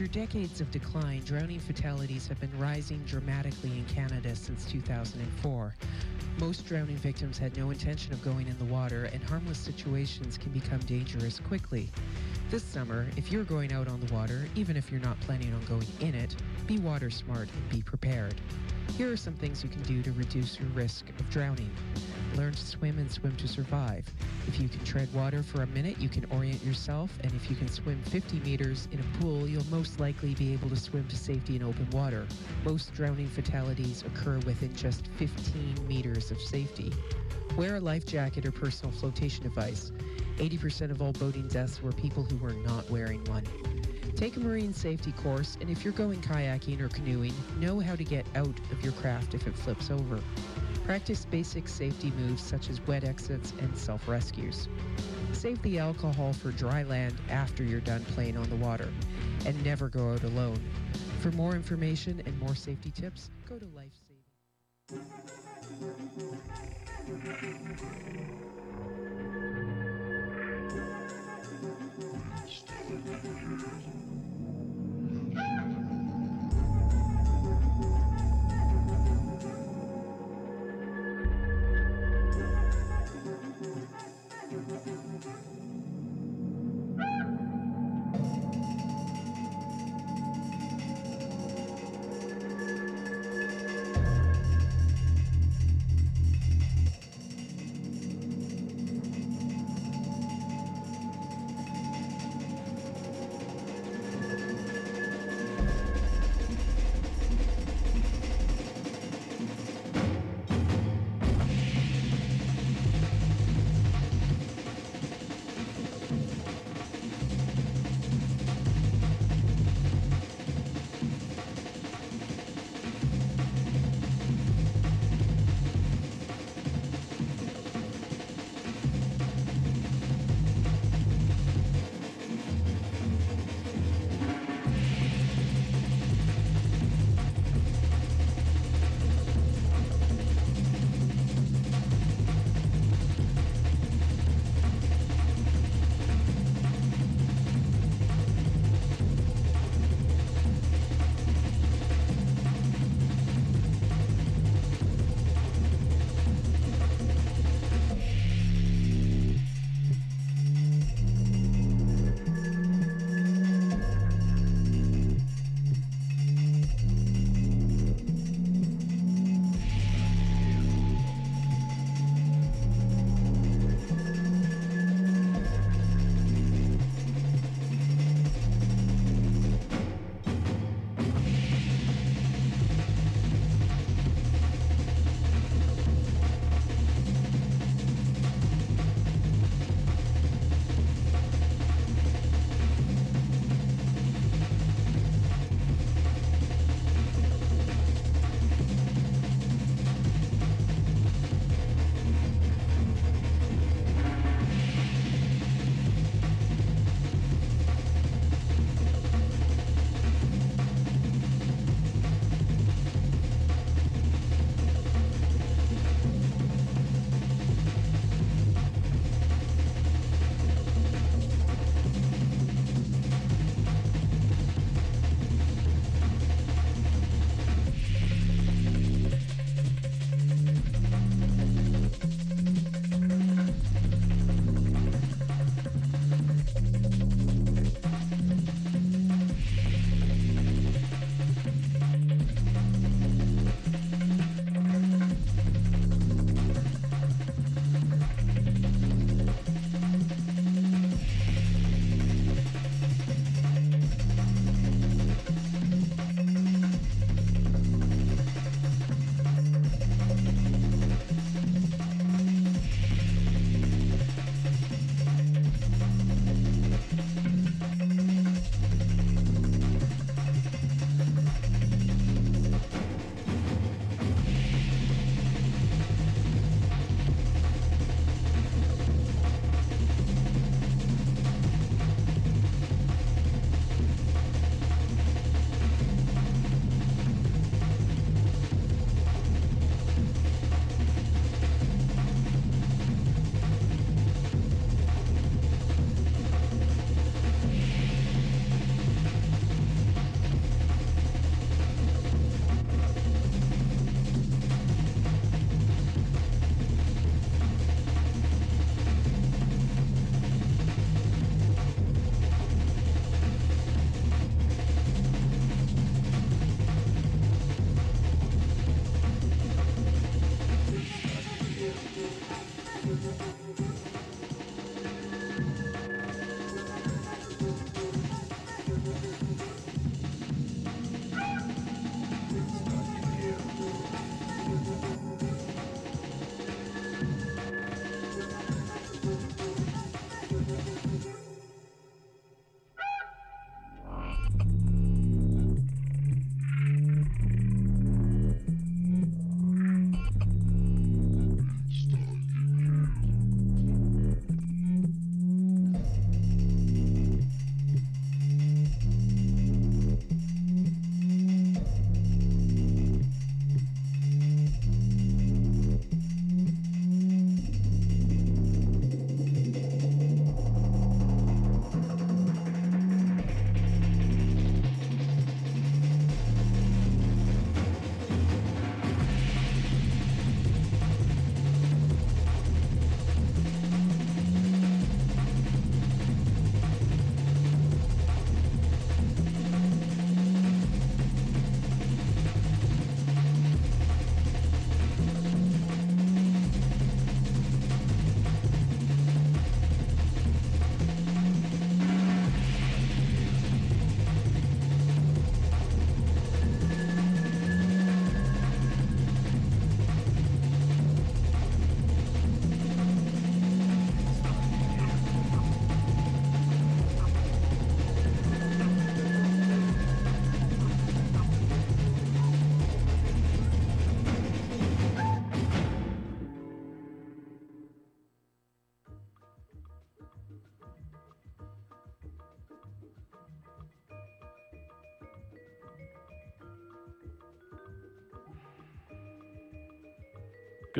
After decades of decline, drowning fatalities have been rising dramatically in Canada since 2004. Most drowning victims had no intention of going in the water, and harmless situations can become dangerous quickly. This summer, if you're going out on the water, even if you're not planning on going in it, be water smart and be prepared. Here are some things you can do to reduce your risk of drowning. Learn to swim and swim to survive. If you can tread water for a minute, you can orient yourself, and if you can swim 50 meters in a pool, you'll most likely be able to swim to safety in open water. Most drowning fatalities occur within just 15 meters of safety. Wear a life jacket or personal flotation device. 80% of all boating deaths were people who were not wearing one. Take a marine safety course, and if you're going kayaking or canoeing, know how to get out of your craft if it flips over. Practice basic safety moves such as wet exits and self-rescues. Save the alcohol for dry land after you're done playing on the water. And never go out alone. For more information and more safety tips, go to lifesaving.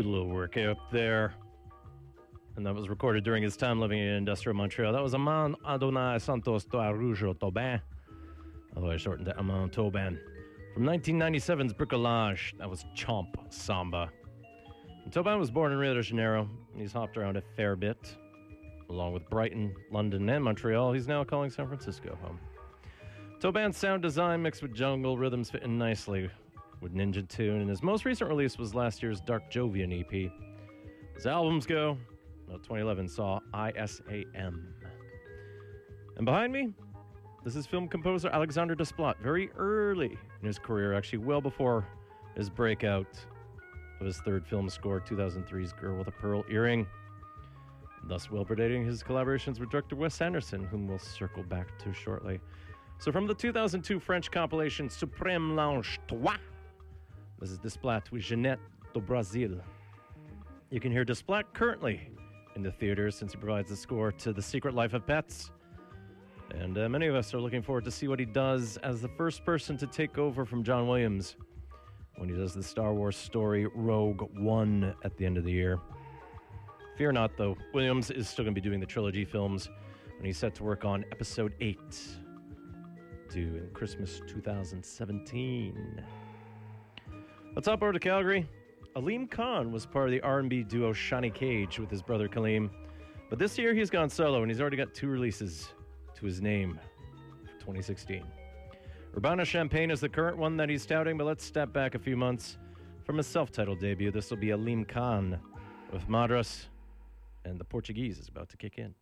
Good little workout there. And that was recorded during his time living in industrial Montreal. That was Amon Adonai Santos do Araújo Tobin, otherwise shortened to Amon Tobin. From 1997's Bricolage, that was Chomp Samba. And Tobin was born in Rio de Janeiro. and He's hopped around a fair bit, along with Brighton, London, and Montreal. He's now calling San Francisco home. Tobin's sound design mixed with jungle rhythms fit in nicely with Ninja Tune, and his most recent release was last year's Dark Jovian EP. As albums go, well, 2011 saw ISAM. And behind me, this is film composer Alexandre Desplat, very early in his career, actually, well before his breakout of his third film score, 2003's Girl with a Pearl Earring, thus well predating his collaborations with director Wes Anderson, whom we'll circle back to shortly. So, from the 2002 French compilation Supreme Lange Trois*. This is Desplat with Jeanette do Brasil. You can hear Desplat currently in the theaters since he provides the score to The Secret Life of Pets. And uh, many of us are looking forward to see what he does as the first person to take over from John Williams when he does the Star Wars story Rogue One at the end of the year. Fear not, though, Williams is still going to be doing the trilogy films when he's set to work on Episode 8 due in Christmas 2017. Let's hop over to Calgary. Aleem Khan was part of the R&B duo Shani Cage with his brother Kaleem, but this year he's gone solo and he's already got two releases to his name for 2016. Urbana Champagne is the current one that he's touting, but let's step back a few months from his self-titled debut. This will be Aleem Khan with Madras, and the Portuguese is about to kick in.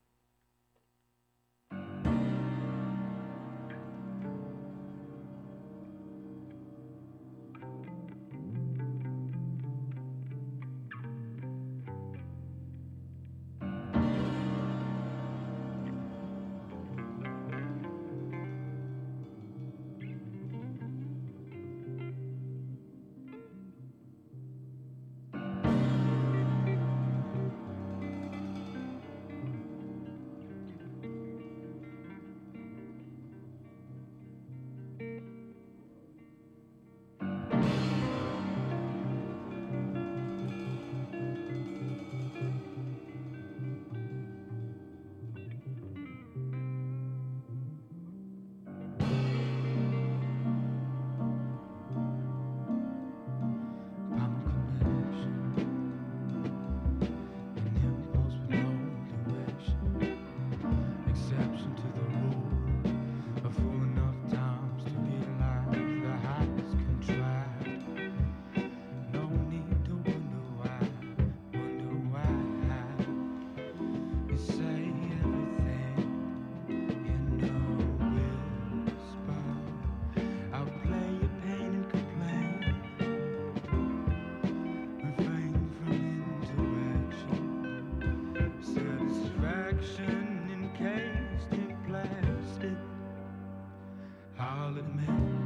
I'll admit.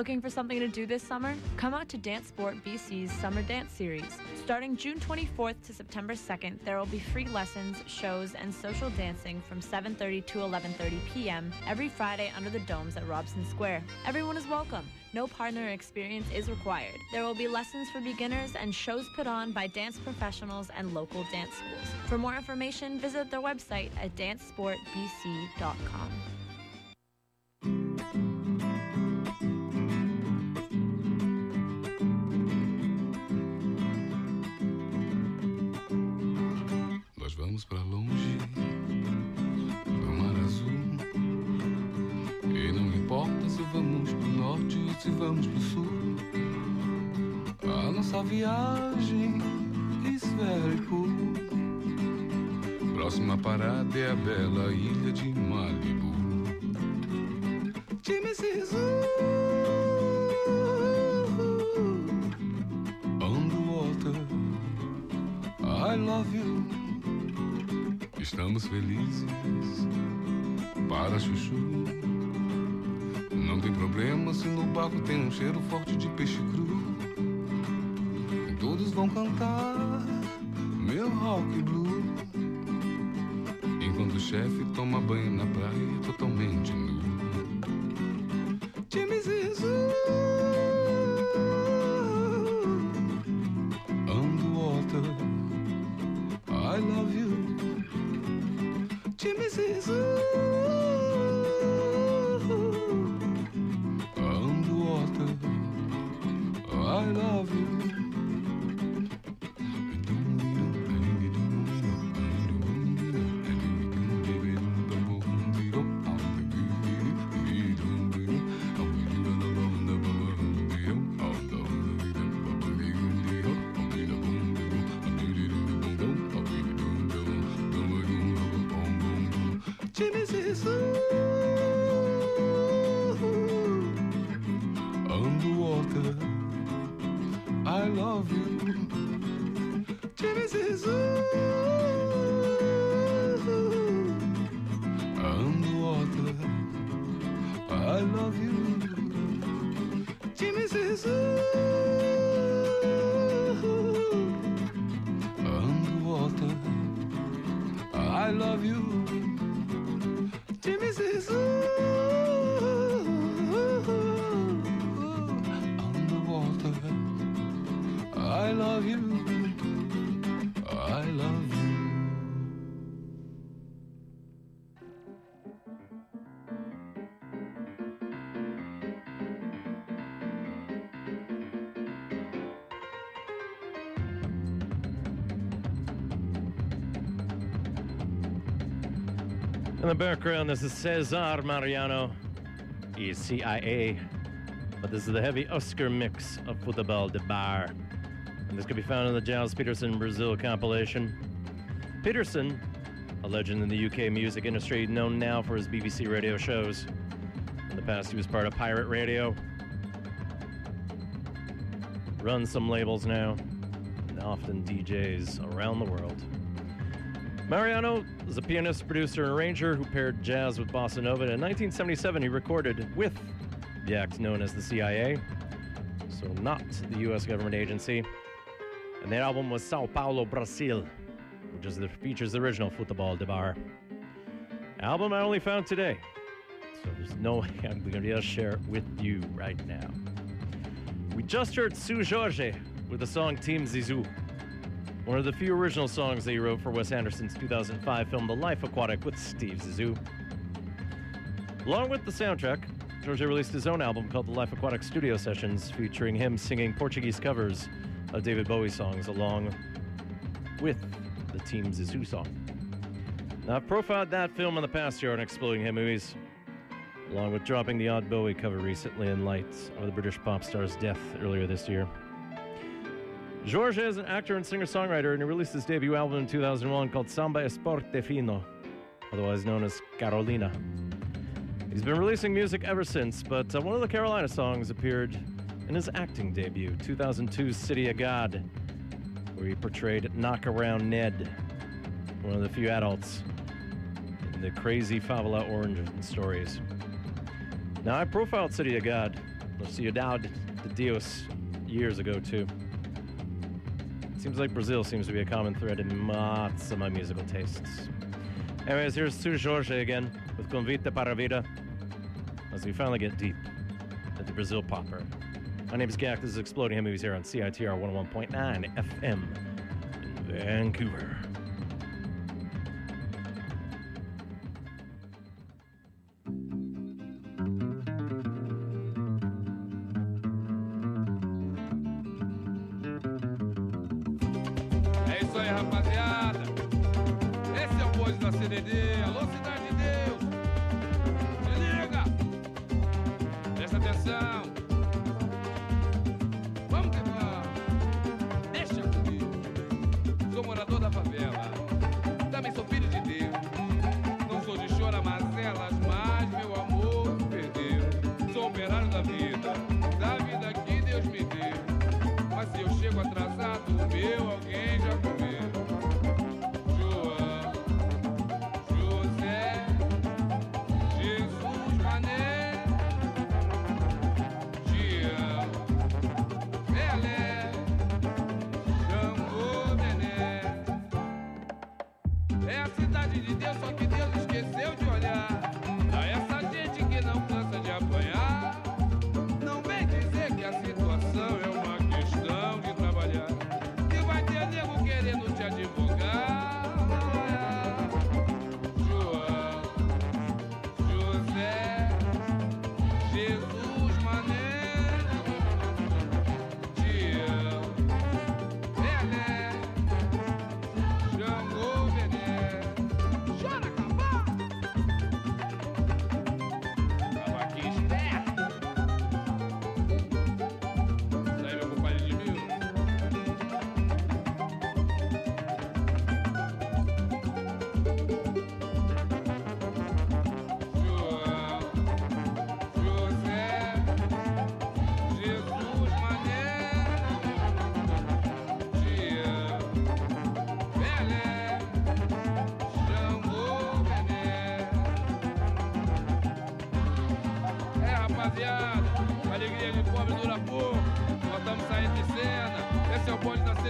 Looking for something to do this summer? Come out to Dance Sport BC's Summer Dance Series. Starting June 24th to September 2nd, there will be free lessons, shows, and social dancing from 7:30 to 11:30 p.m. every Friday under the domes at Robson Square. Everyone is welcome. No partner experience is required. There will be lessons for beginners and shows put on by dance professionals and local dance schools. For more information, visit their website at dancesportbc.com. tem um cheiro forte de peixe cru. The background, this is Cesar Mariano, he's CIA. But this is the heavy Oscar mix of Futebol de Bar. And this could be found in the Gilles Peterson Brazil compilation. Peterson, a legend in the UK music industry, known now for his BBC radio shows. In the past, he was part of Pirate Radio. Runs some labels now, and often DJs around the world. Mariano is a pianist, producer, and arranger who paired jazz with bossa nova. In 1977, he recorded with the act known as the CIA, so not the U.S. government agency. And their album was Sao Paulo, Brazil, which is the, features the original Futebol de Bar. Album I only found today, so there's no [LAUGHS] way I'm going to be able to share it with you right now. We just heard Seu Jorge with the song Team Zissou. One of the few original songs that he wrote for Wes Anderson's 2005 film The Life Aquatic with Steve Zissou. Along with the soundtrack, Jorge released his own album called The Life Aquatic Studio Sessions, featuring him singing Portuguese covers of David Bowie songs along with the Team Zissou song. Now, I've profiled that film in the past year on Exploding Hit Movies, along with dropping the odd Bowie cover recently in light of the British pop star's death earlier this year. George is an actor and singer songwriter, and he released his debut album in 2001 called Samba Esporte Fino, otherwise known as Carolina. He's been releasing music ever since, but uh, one of the Carolina songs appeared in his acting debut, 2002's City of God, where he portrayed Knockaround Ned, one of the few adults in the crazy favela origin stories. Now, I profiled City of God, Ciudad de Dios, years ago, too. Seems like Brazil seems to be a common thread in lots of my musical tastes. Anyways, here's Seu Jorge again with Convite para Vida as we finally get deep into Brazil Popper. My name is Gak. This is Exploding Movies here on CITR 101.9 FM in Vancouver.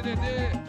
ででで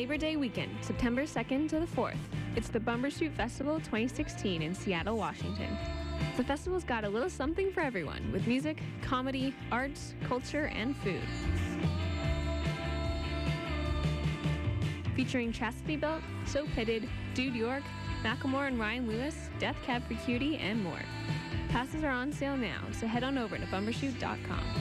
Labor Day weekend, September 2nd to the 4th. It's the Bumbershoot Festival 2016 in Seattle, Washington. The festival's got a little something for everyone with music, comedy, arts, culture, and food. Featuring Chastity Belt, So Pitted, Dude York, Macklemore and Ryan Lewis, Death Cab for Cutie, and more. Passes are on sale now, so head on over to bumbershoot.com.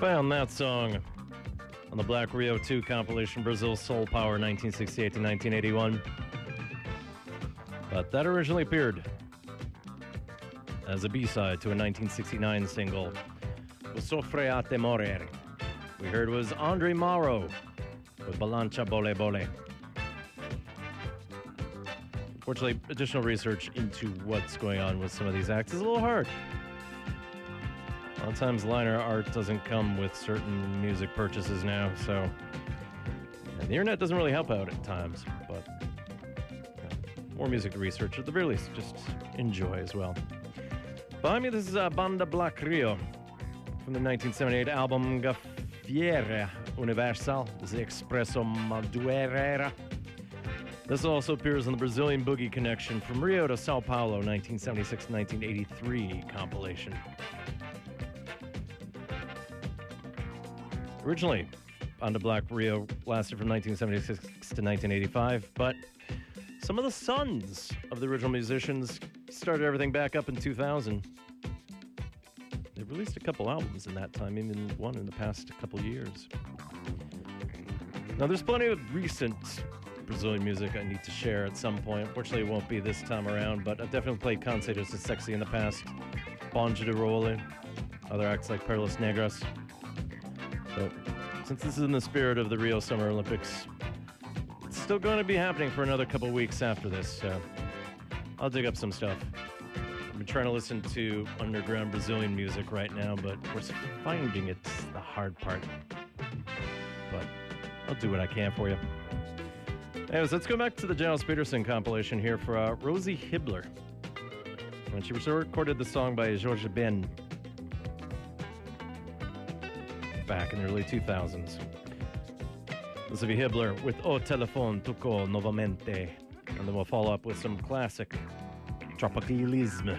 Found that song on the Black Rio 2 compilation Brazil Soul Power 1968 to 1981. But that originally appeared as a B side to a 1969 single, O Sofreate Morir. We heard was Andre Mauro with Balancha Bole Bole. Unfortunately, additional research into what's going on with some of these acts is a little hard. Lot of times, liner art doesn't come with certain music purchases now, so and the internet doesn't really help out at times. But yeah, more music to research at the very least, just enjoy as well. Behind me, this is uh, Banda Black Rio from the 1978 album Gafieira Universal, the Expresso Madureira. This also appears on the Brazilian Boogie Connection from Rio to Sao Paulo 1976 1983 compilation. Originally, Banda Black Rio lasted from 1976 to 1985, but some of the sons of the original musicians started everything back up in 2000. They released a couple albums in that time, even one in the past couple years. Now, there's plenty of recent Brazilian music I need to share at some point. Unfortunately, it won't be this time around, but I've definitely played Conceitos de Sexy in the past, Bonde do Rolê, other acts like Perlas Negras. Since this is in the spirit of the Rio Summer Olympics, it's still going to be happening for another couple weeks after this, so I'll dig up some stuff. I've been trying to listen to underground Brazilian music right now, but course, finding it's the hard part. But I'll do what I can for you. Anyways, let's go back to the Gilles Peterson compilation here for uh, Rosie Hibbler. When she recorded the song by Jorge Ben back in the early 2000s. This will be Hibbler with O Telefone Tocou Novamente. And then we'll follow up with some classic Tropicalisme.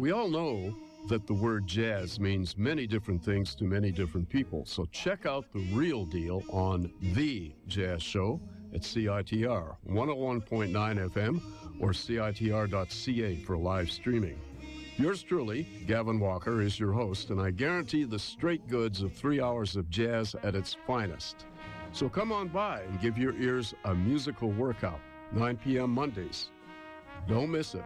We all know that the word jazz means many different things to many different people, so check out the real deal on The Jazz Show at CITR 101.9 FM or CITR.ca for live streaming. Yours truly, Gavin Walker, is your host, and I guarantee the straight goods of three hours of jazz at its finest. So come on by and give your ears a musical workout, 9 p.m. Mondays. Don't miss it.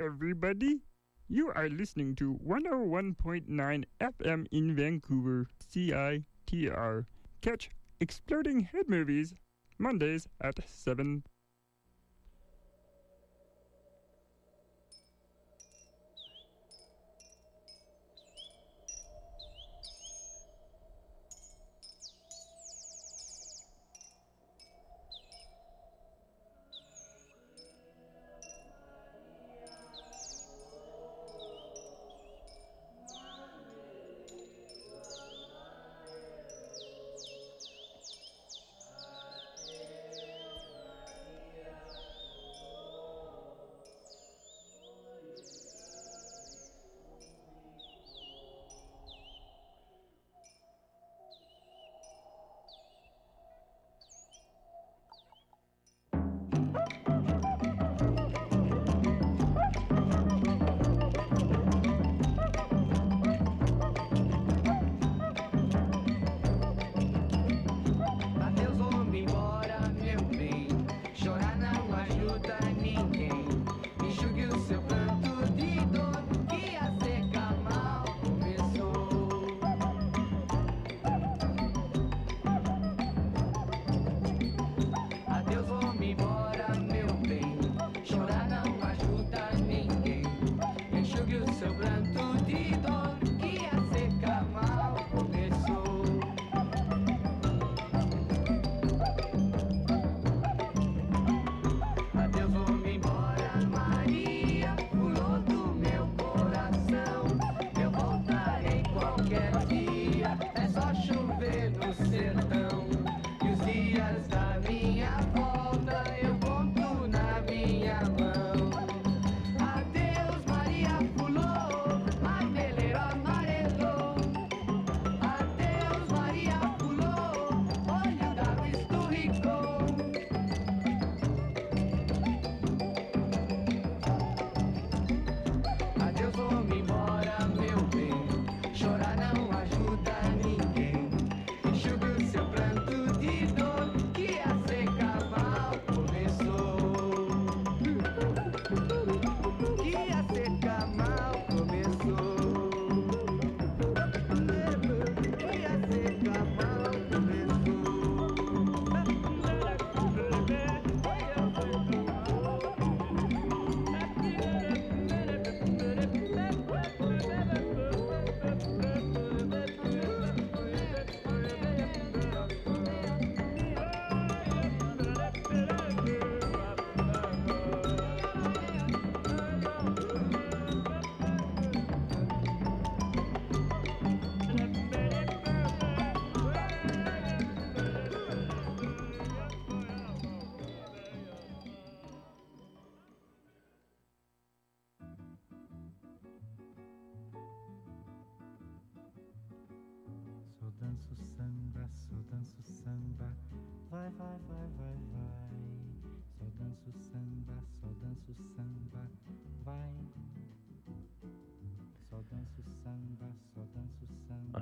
Everybody. You are listening to 101.9 FM in Vancouver, CITR. Catch Exploding Head Movies Mondays at 7.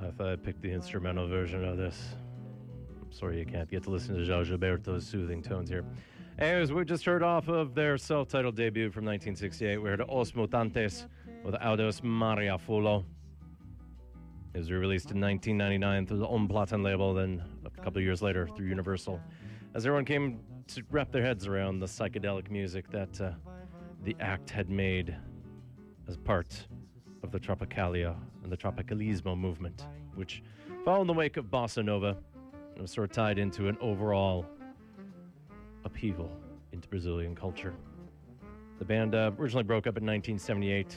I thought I'd pick the instrumental version of this. I'm sorry you can't get to listen to João Gilberto's soothing tones here. Anyways, we just heard off of their self titled debut from 1968. We heard Os Mutantes with Adeus Maria Fulô. It was released in 1999 through the Omplatten label, then a couple years later through Universal. As everyone came to wrap their heads around the psychedelic music that uh, the act had made as part of the Tropicalia and the Tropicalismo movement, which followed in the wake of Bossa Nova and was sort of tied into an overall upheaval into Brazilian culture. The band uh, originally broke up in 1978.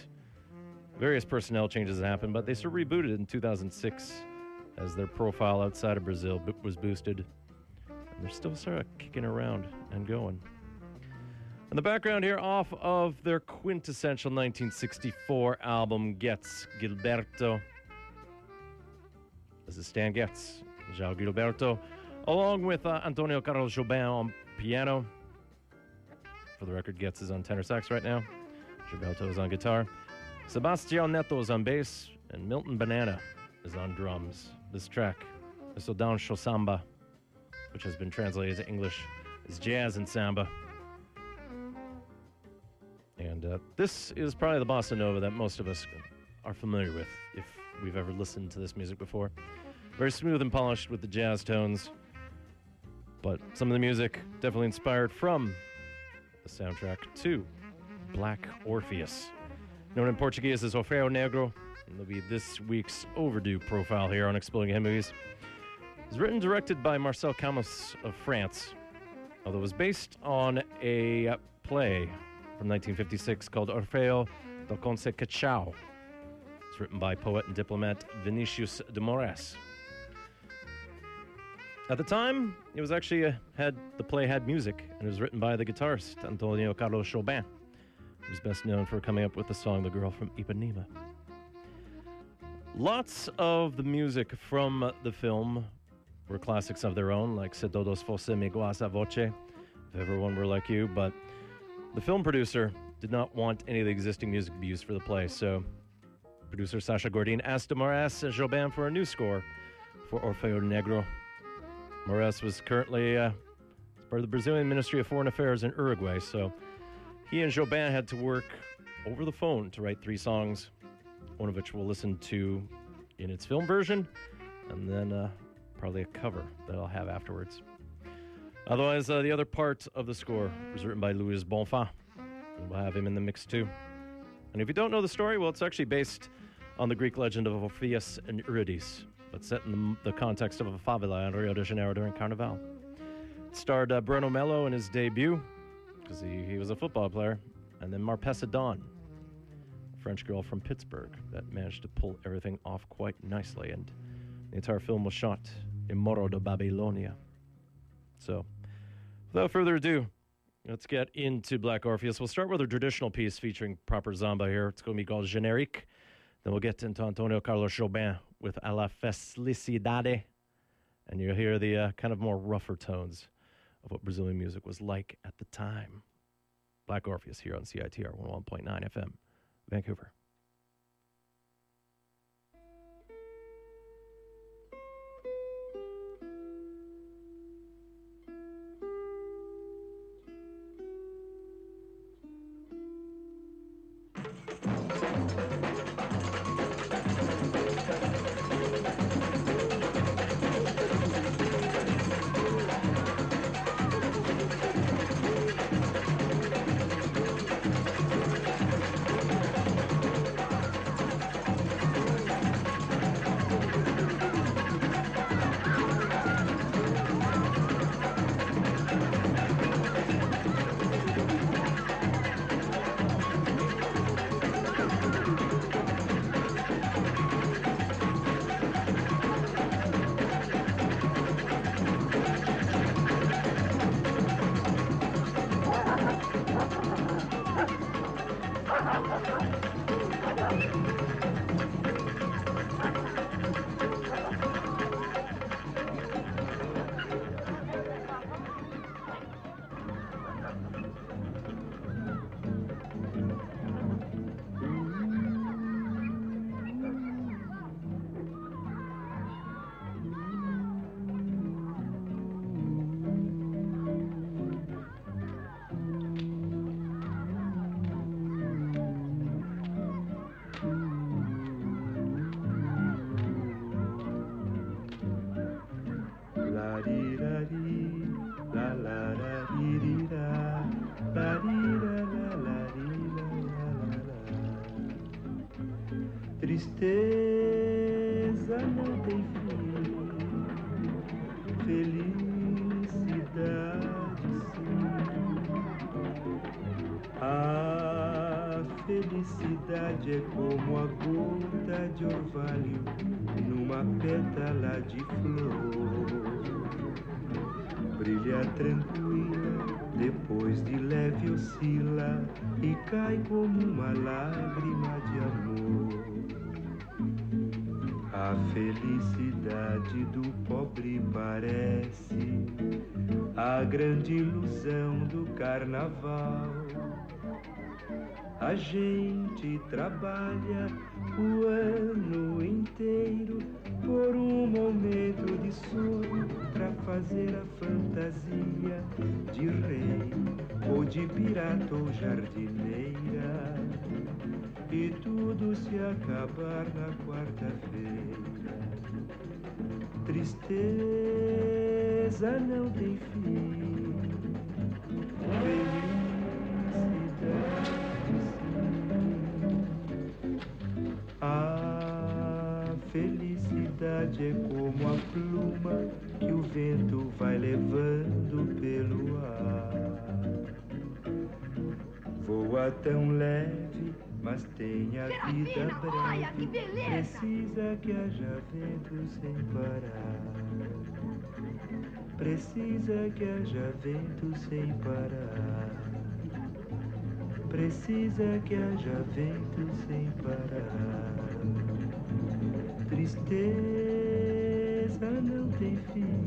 Various personnel changes happened, but they sort of rebooted in 2006 as their profile outside of Brazil was boosted. And They're still sort of kicking around and going. In the background here, off of their quintessential 1964 album, Gets Gilberto. This is Stan Getz, João Gilberto, along with uh, Antonio Carlos Jobim on piano. For the record, Getz is on tenor sax right now. Gilberto is on guitar. Sebastião Neto is on bass, and Milton Banana is on drums. This track is O Danço Samba, which has been translated to English as jazz and samba. And uh, this is probably the bossa nova that most of us are familiar with, if we've ever listened to this music before. Very smooth and polished with the jazz tones, but some of the music definitely inspired from the soundtrack to Black Orpheus. Known in Portuguese as Orfeu Negro, and will be this week's overdue profile here on Exploding Head Movies. It was written and directed by Marcel Camus of France, although it was based on a play from 1956 called Orfeu da Conceição. It's written by poet and diplomat Vinicius de Moraes. At the time, it was actually uh, had the play had music, and it was written by the guitarist Antonio Carlos Jobim, who's best known for coming up with the song "The Girl from Ipanema." Lots of the music from the film were classics of their own, like "Se Todos Fossem Iguais a Voce," "If Everyone Were Like You," but the film producer did not want any of the existing music to be used for the play, so producer Sacha Gordine asked Moraes and Jobim for a new score for Orfeu Negro. Moraes was currently uh, part of the Brazilian Ministry of Foreign Affairs in Uruguay, so he and Jobim had to work over the phone to write three songs, one of which we'll listen to in its film version, and then uh, probably a cover that I'll have afterwards. Otherwise, uh, the other part of the score was written by Luis Bonfa, we'll have him in the mix too. And if you don't know the story, well, it's actually based on the Greek legend of Orpheus and Eurydice, but set in the, the context of a favela in Rio de Janeiro during Carnival. It starred uh, Breno Mello in his debut, because he, he was a football player, and then Marpessa a French girl from Pittsburgh that managed to pull everything off quite nicely. And the entire film was shot in Morro da Babilonia. So, without further ado, let's get into Black Orpheus. We'll start with a traditional piece featuring proper Zamba here. It's going to be called Generique. Then we'll get into Antonio Carlos Jobim with A la Felicidade. And you'll hear the uh, kind of more rougher tones of what Brazilian music was like at the time. Black Orpheus here on CITR 101.9 FM, Vancouver. Uma lágrima de amor. A felicidade do pobre parece a grande ilusão do carnaval. A gente trabalha o ano inteiro por um momento de sono para fazer a fantasia de rei ou de pirata ou jardineira. E tudo se acabar na quarta-feira. Tristeza não tem fim. Felicidade a é como a pluma que o vento vai levando pelo ar. Voa tão leve, mas tem a vida breve. Precisa que haja vento sem parar. Precisa que haja vento sem parar. Precisa que haja vento sem parar. Tristeza não tem fim.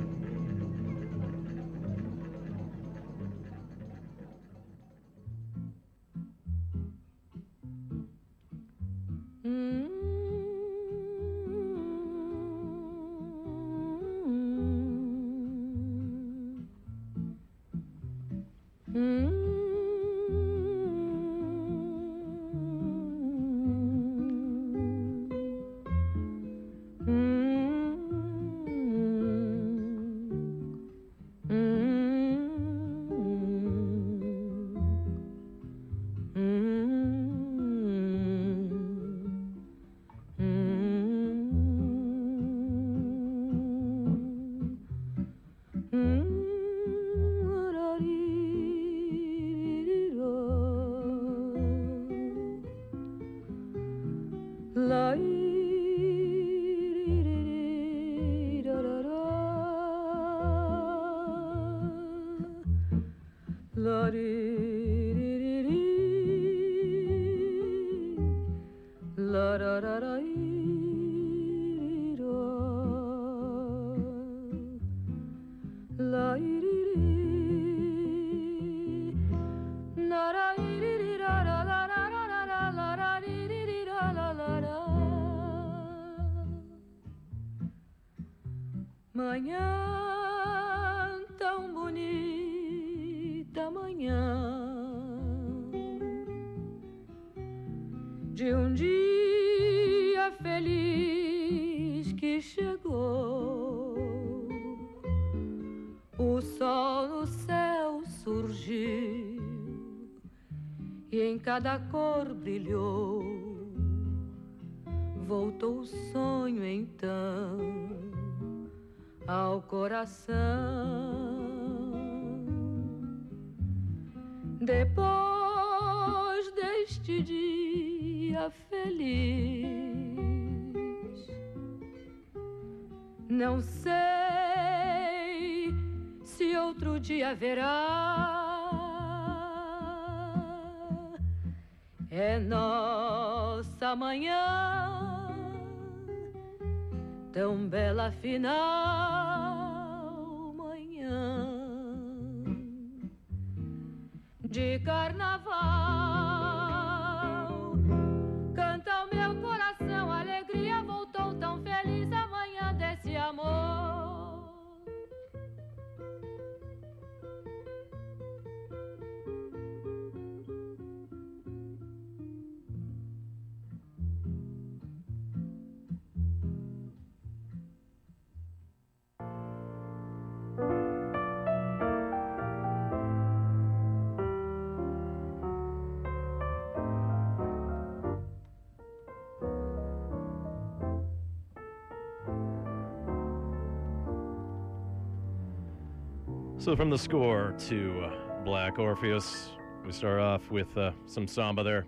So, from the score to Black Orpheus, we start off with uh, some samba there,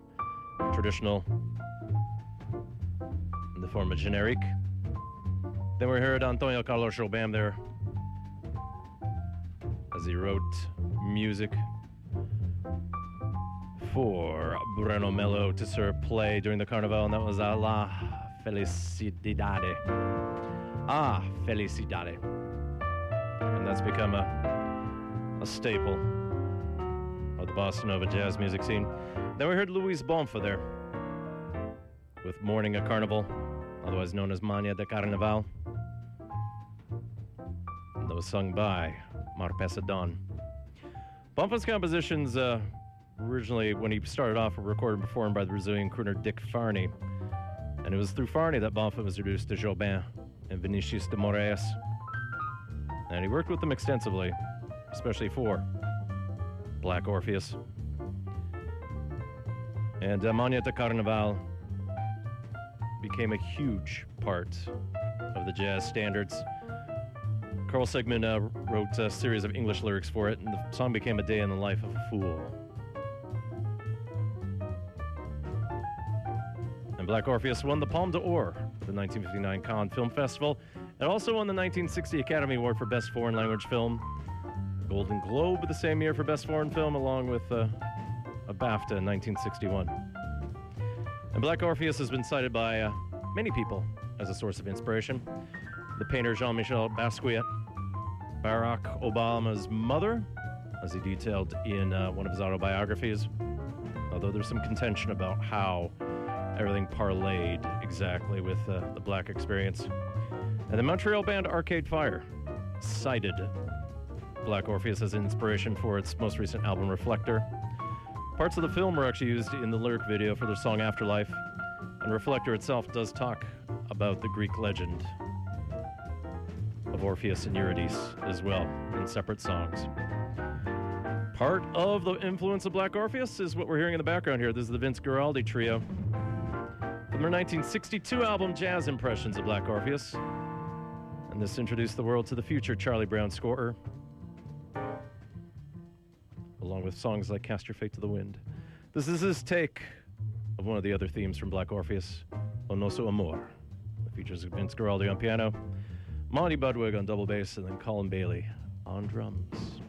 traditional, in the form of generic. Then we heard Antonio Carlos Jobim there as he wrote music for Breno Mello to serve play during the Carnival, and that was A La Felicidade. Ah, Felicidade. And that's become a, a staple of the Bossa Nova jazz music scene. Then we heard Luis Bonfa there with Morning at Carnival, otherwise known as Manhã de Carnaval. And that was sung by Marpessa Dawn. Bonfa's compositions, uh, originally, when he started off, were recorded and performed by the Brazilian crooner Dick Farney. And it was through Farney that Bonfa was introduced to Jobim and Vinicius de Moraes. And he worked with them extensively, especially for Black Orpheus. And uh, de Carnaval became a huge part of the jazz standards. Carl Sigman uh, wrote a series of English lyrics for it, and the song became a day in the life of a fool. And Black Orpheus won the Palme d'Or at the 1959 Cannes Film Festival. It also won the 1960 Academy Award for Best Foreign Language Film, Golden Globe the same year for Best Foreign Film, along with uh, a BAFTA in 1961. And Black Orpheus has been cited by uh, many people as a source of inspiration. The painter Jean Michel Basquiat, Barack Obama's mother, as he detailed in uh, one of his autobiographies, although there's some contention about how everything parlayed exactly with uh, the black experience. And the Montreal band Arcade Fire cited Black Orpheus as inspiration for its most recent album, Reflector. Parts of the film were actually used in the lyric video for their song Afterlife, and Reflector itself does talk about the Greek legend of Orpheus and Eurydice as well in separate songs. Part of the influence of Black Orpheus is what we're hearing in the background here. This is the Vince Guaraldi Trio from their 1962 album Jazz Impressions of Black Orpheus. And this introduced the world to the future Charlie Brown scorer, along with songs like Cast Your Fate to the Wind. This is his take of one of the other themes from Black Orpheus, O Nosso Amor. It features Vince Guaraldi on piano, Monty Budwig on double bass, and then Colin Bailey on drums.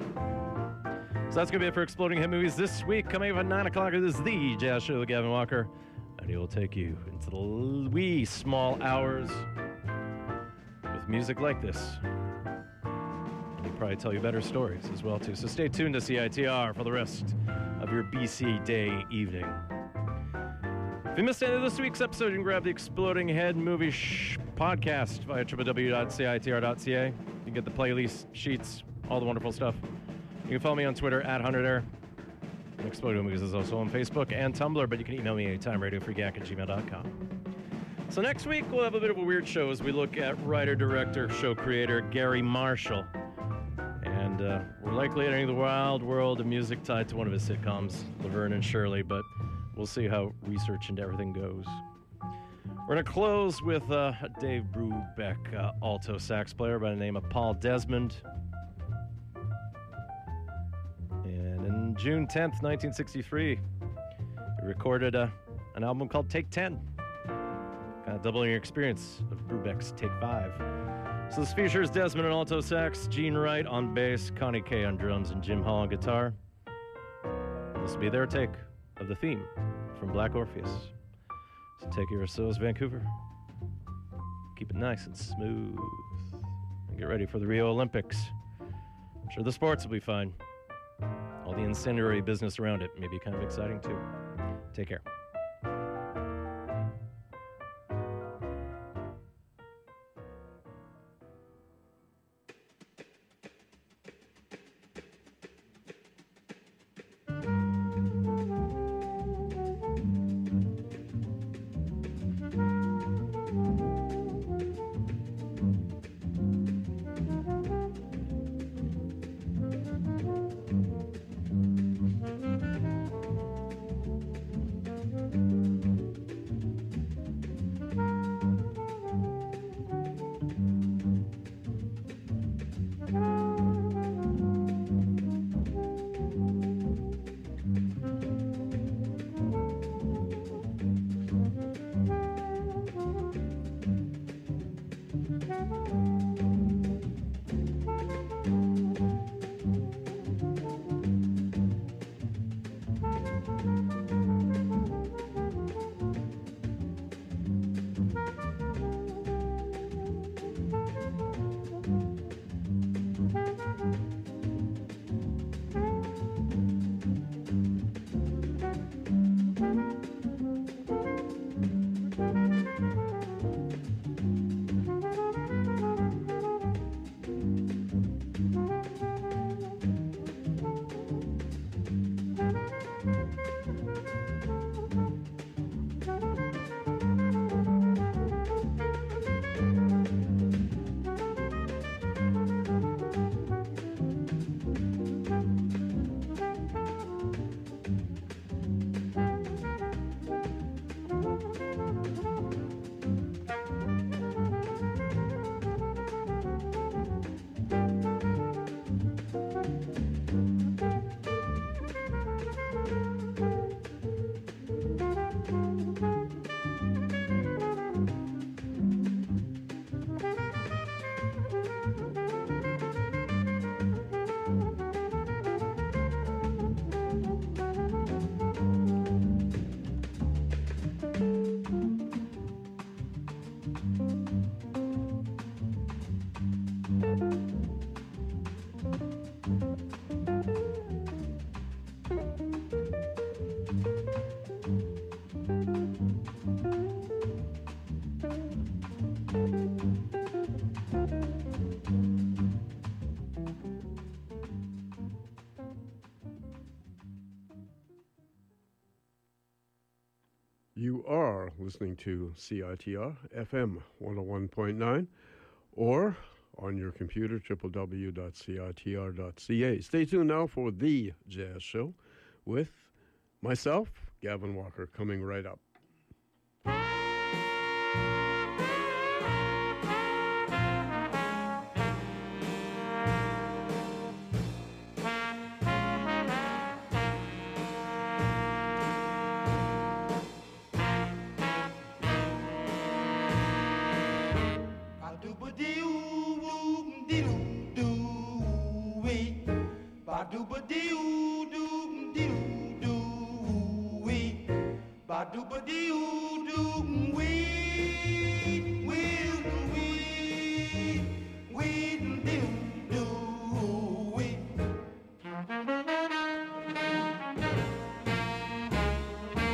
So that's going to be it for Exploding Head Movies this week. Coming up at 9 o'clock, it is the Jazz Show with Gavin Walker. And he will take you into the wee small hours with music like this. They probably tell you better stories as well, too. So stay tuned to CITR for the rest of your BC Day evening. If you missed any of this week's episode, you can grab the Exploding Head Movie Shh podcast via www.citr.ca. You can get the playlist sheets, all the wonderful stuff. You can follow me on Twitter at 100air. And Exploding Movies is also on Facebook and Tumblr, but you can email me anytime, radiofreegack at gmail.com. So next week, we'll have a bit of a weird show as we look at writer, director, show creator Garry Marshall. And uh, we're likely entering the wild world of music tied to one of his sitcoms, Laverne and Shirley, but we'll see how research and everything goes. We're going to close with uh, Dave Brubeck uh, alto sax player by the name of Paul Desmond. And in June 10th, 1963, he recorded uh, an album called Take 10, of doubling your experience of Brubeck's Take 5. So this features Desmond on alto sax, Gene Wright on bass, Connie Kay on drums, and Jim Hall on guitar. This will be their take of the theme from Black Orpheus. So take of yourselves, Vancouver. Keep it nice and smooth. And get ready for the Rio Olympics. I'm sure the sports will be fine. All the incendiary business around it may be kind of exciting too. Take care. To CITR FM 101.9 or on your computer, www.citr.ca. Stay tuned now for The Jazz Show with myself, Gavin Walker, coming right up.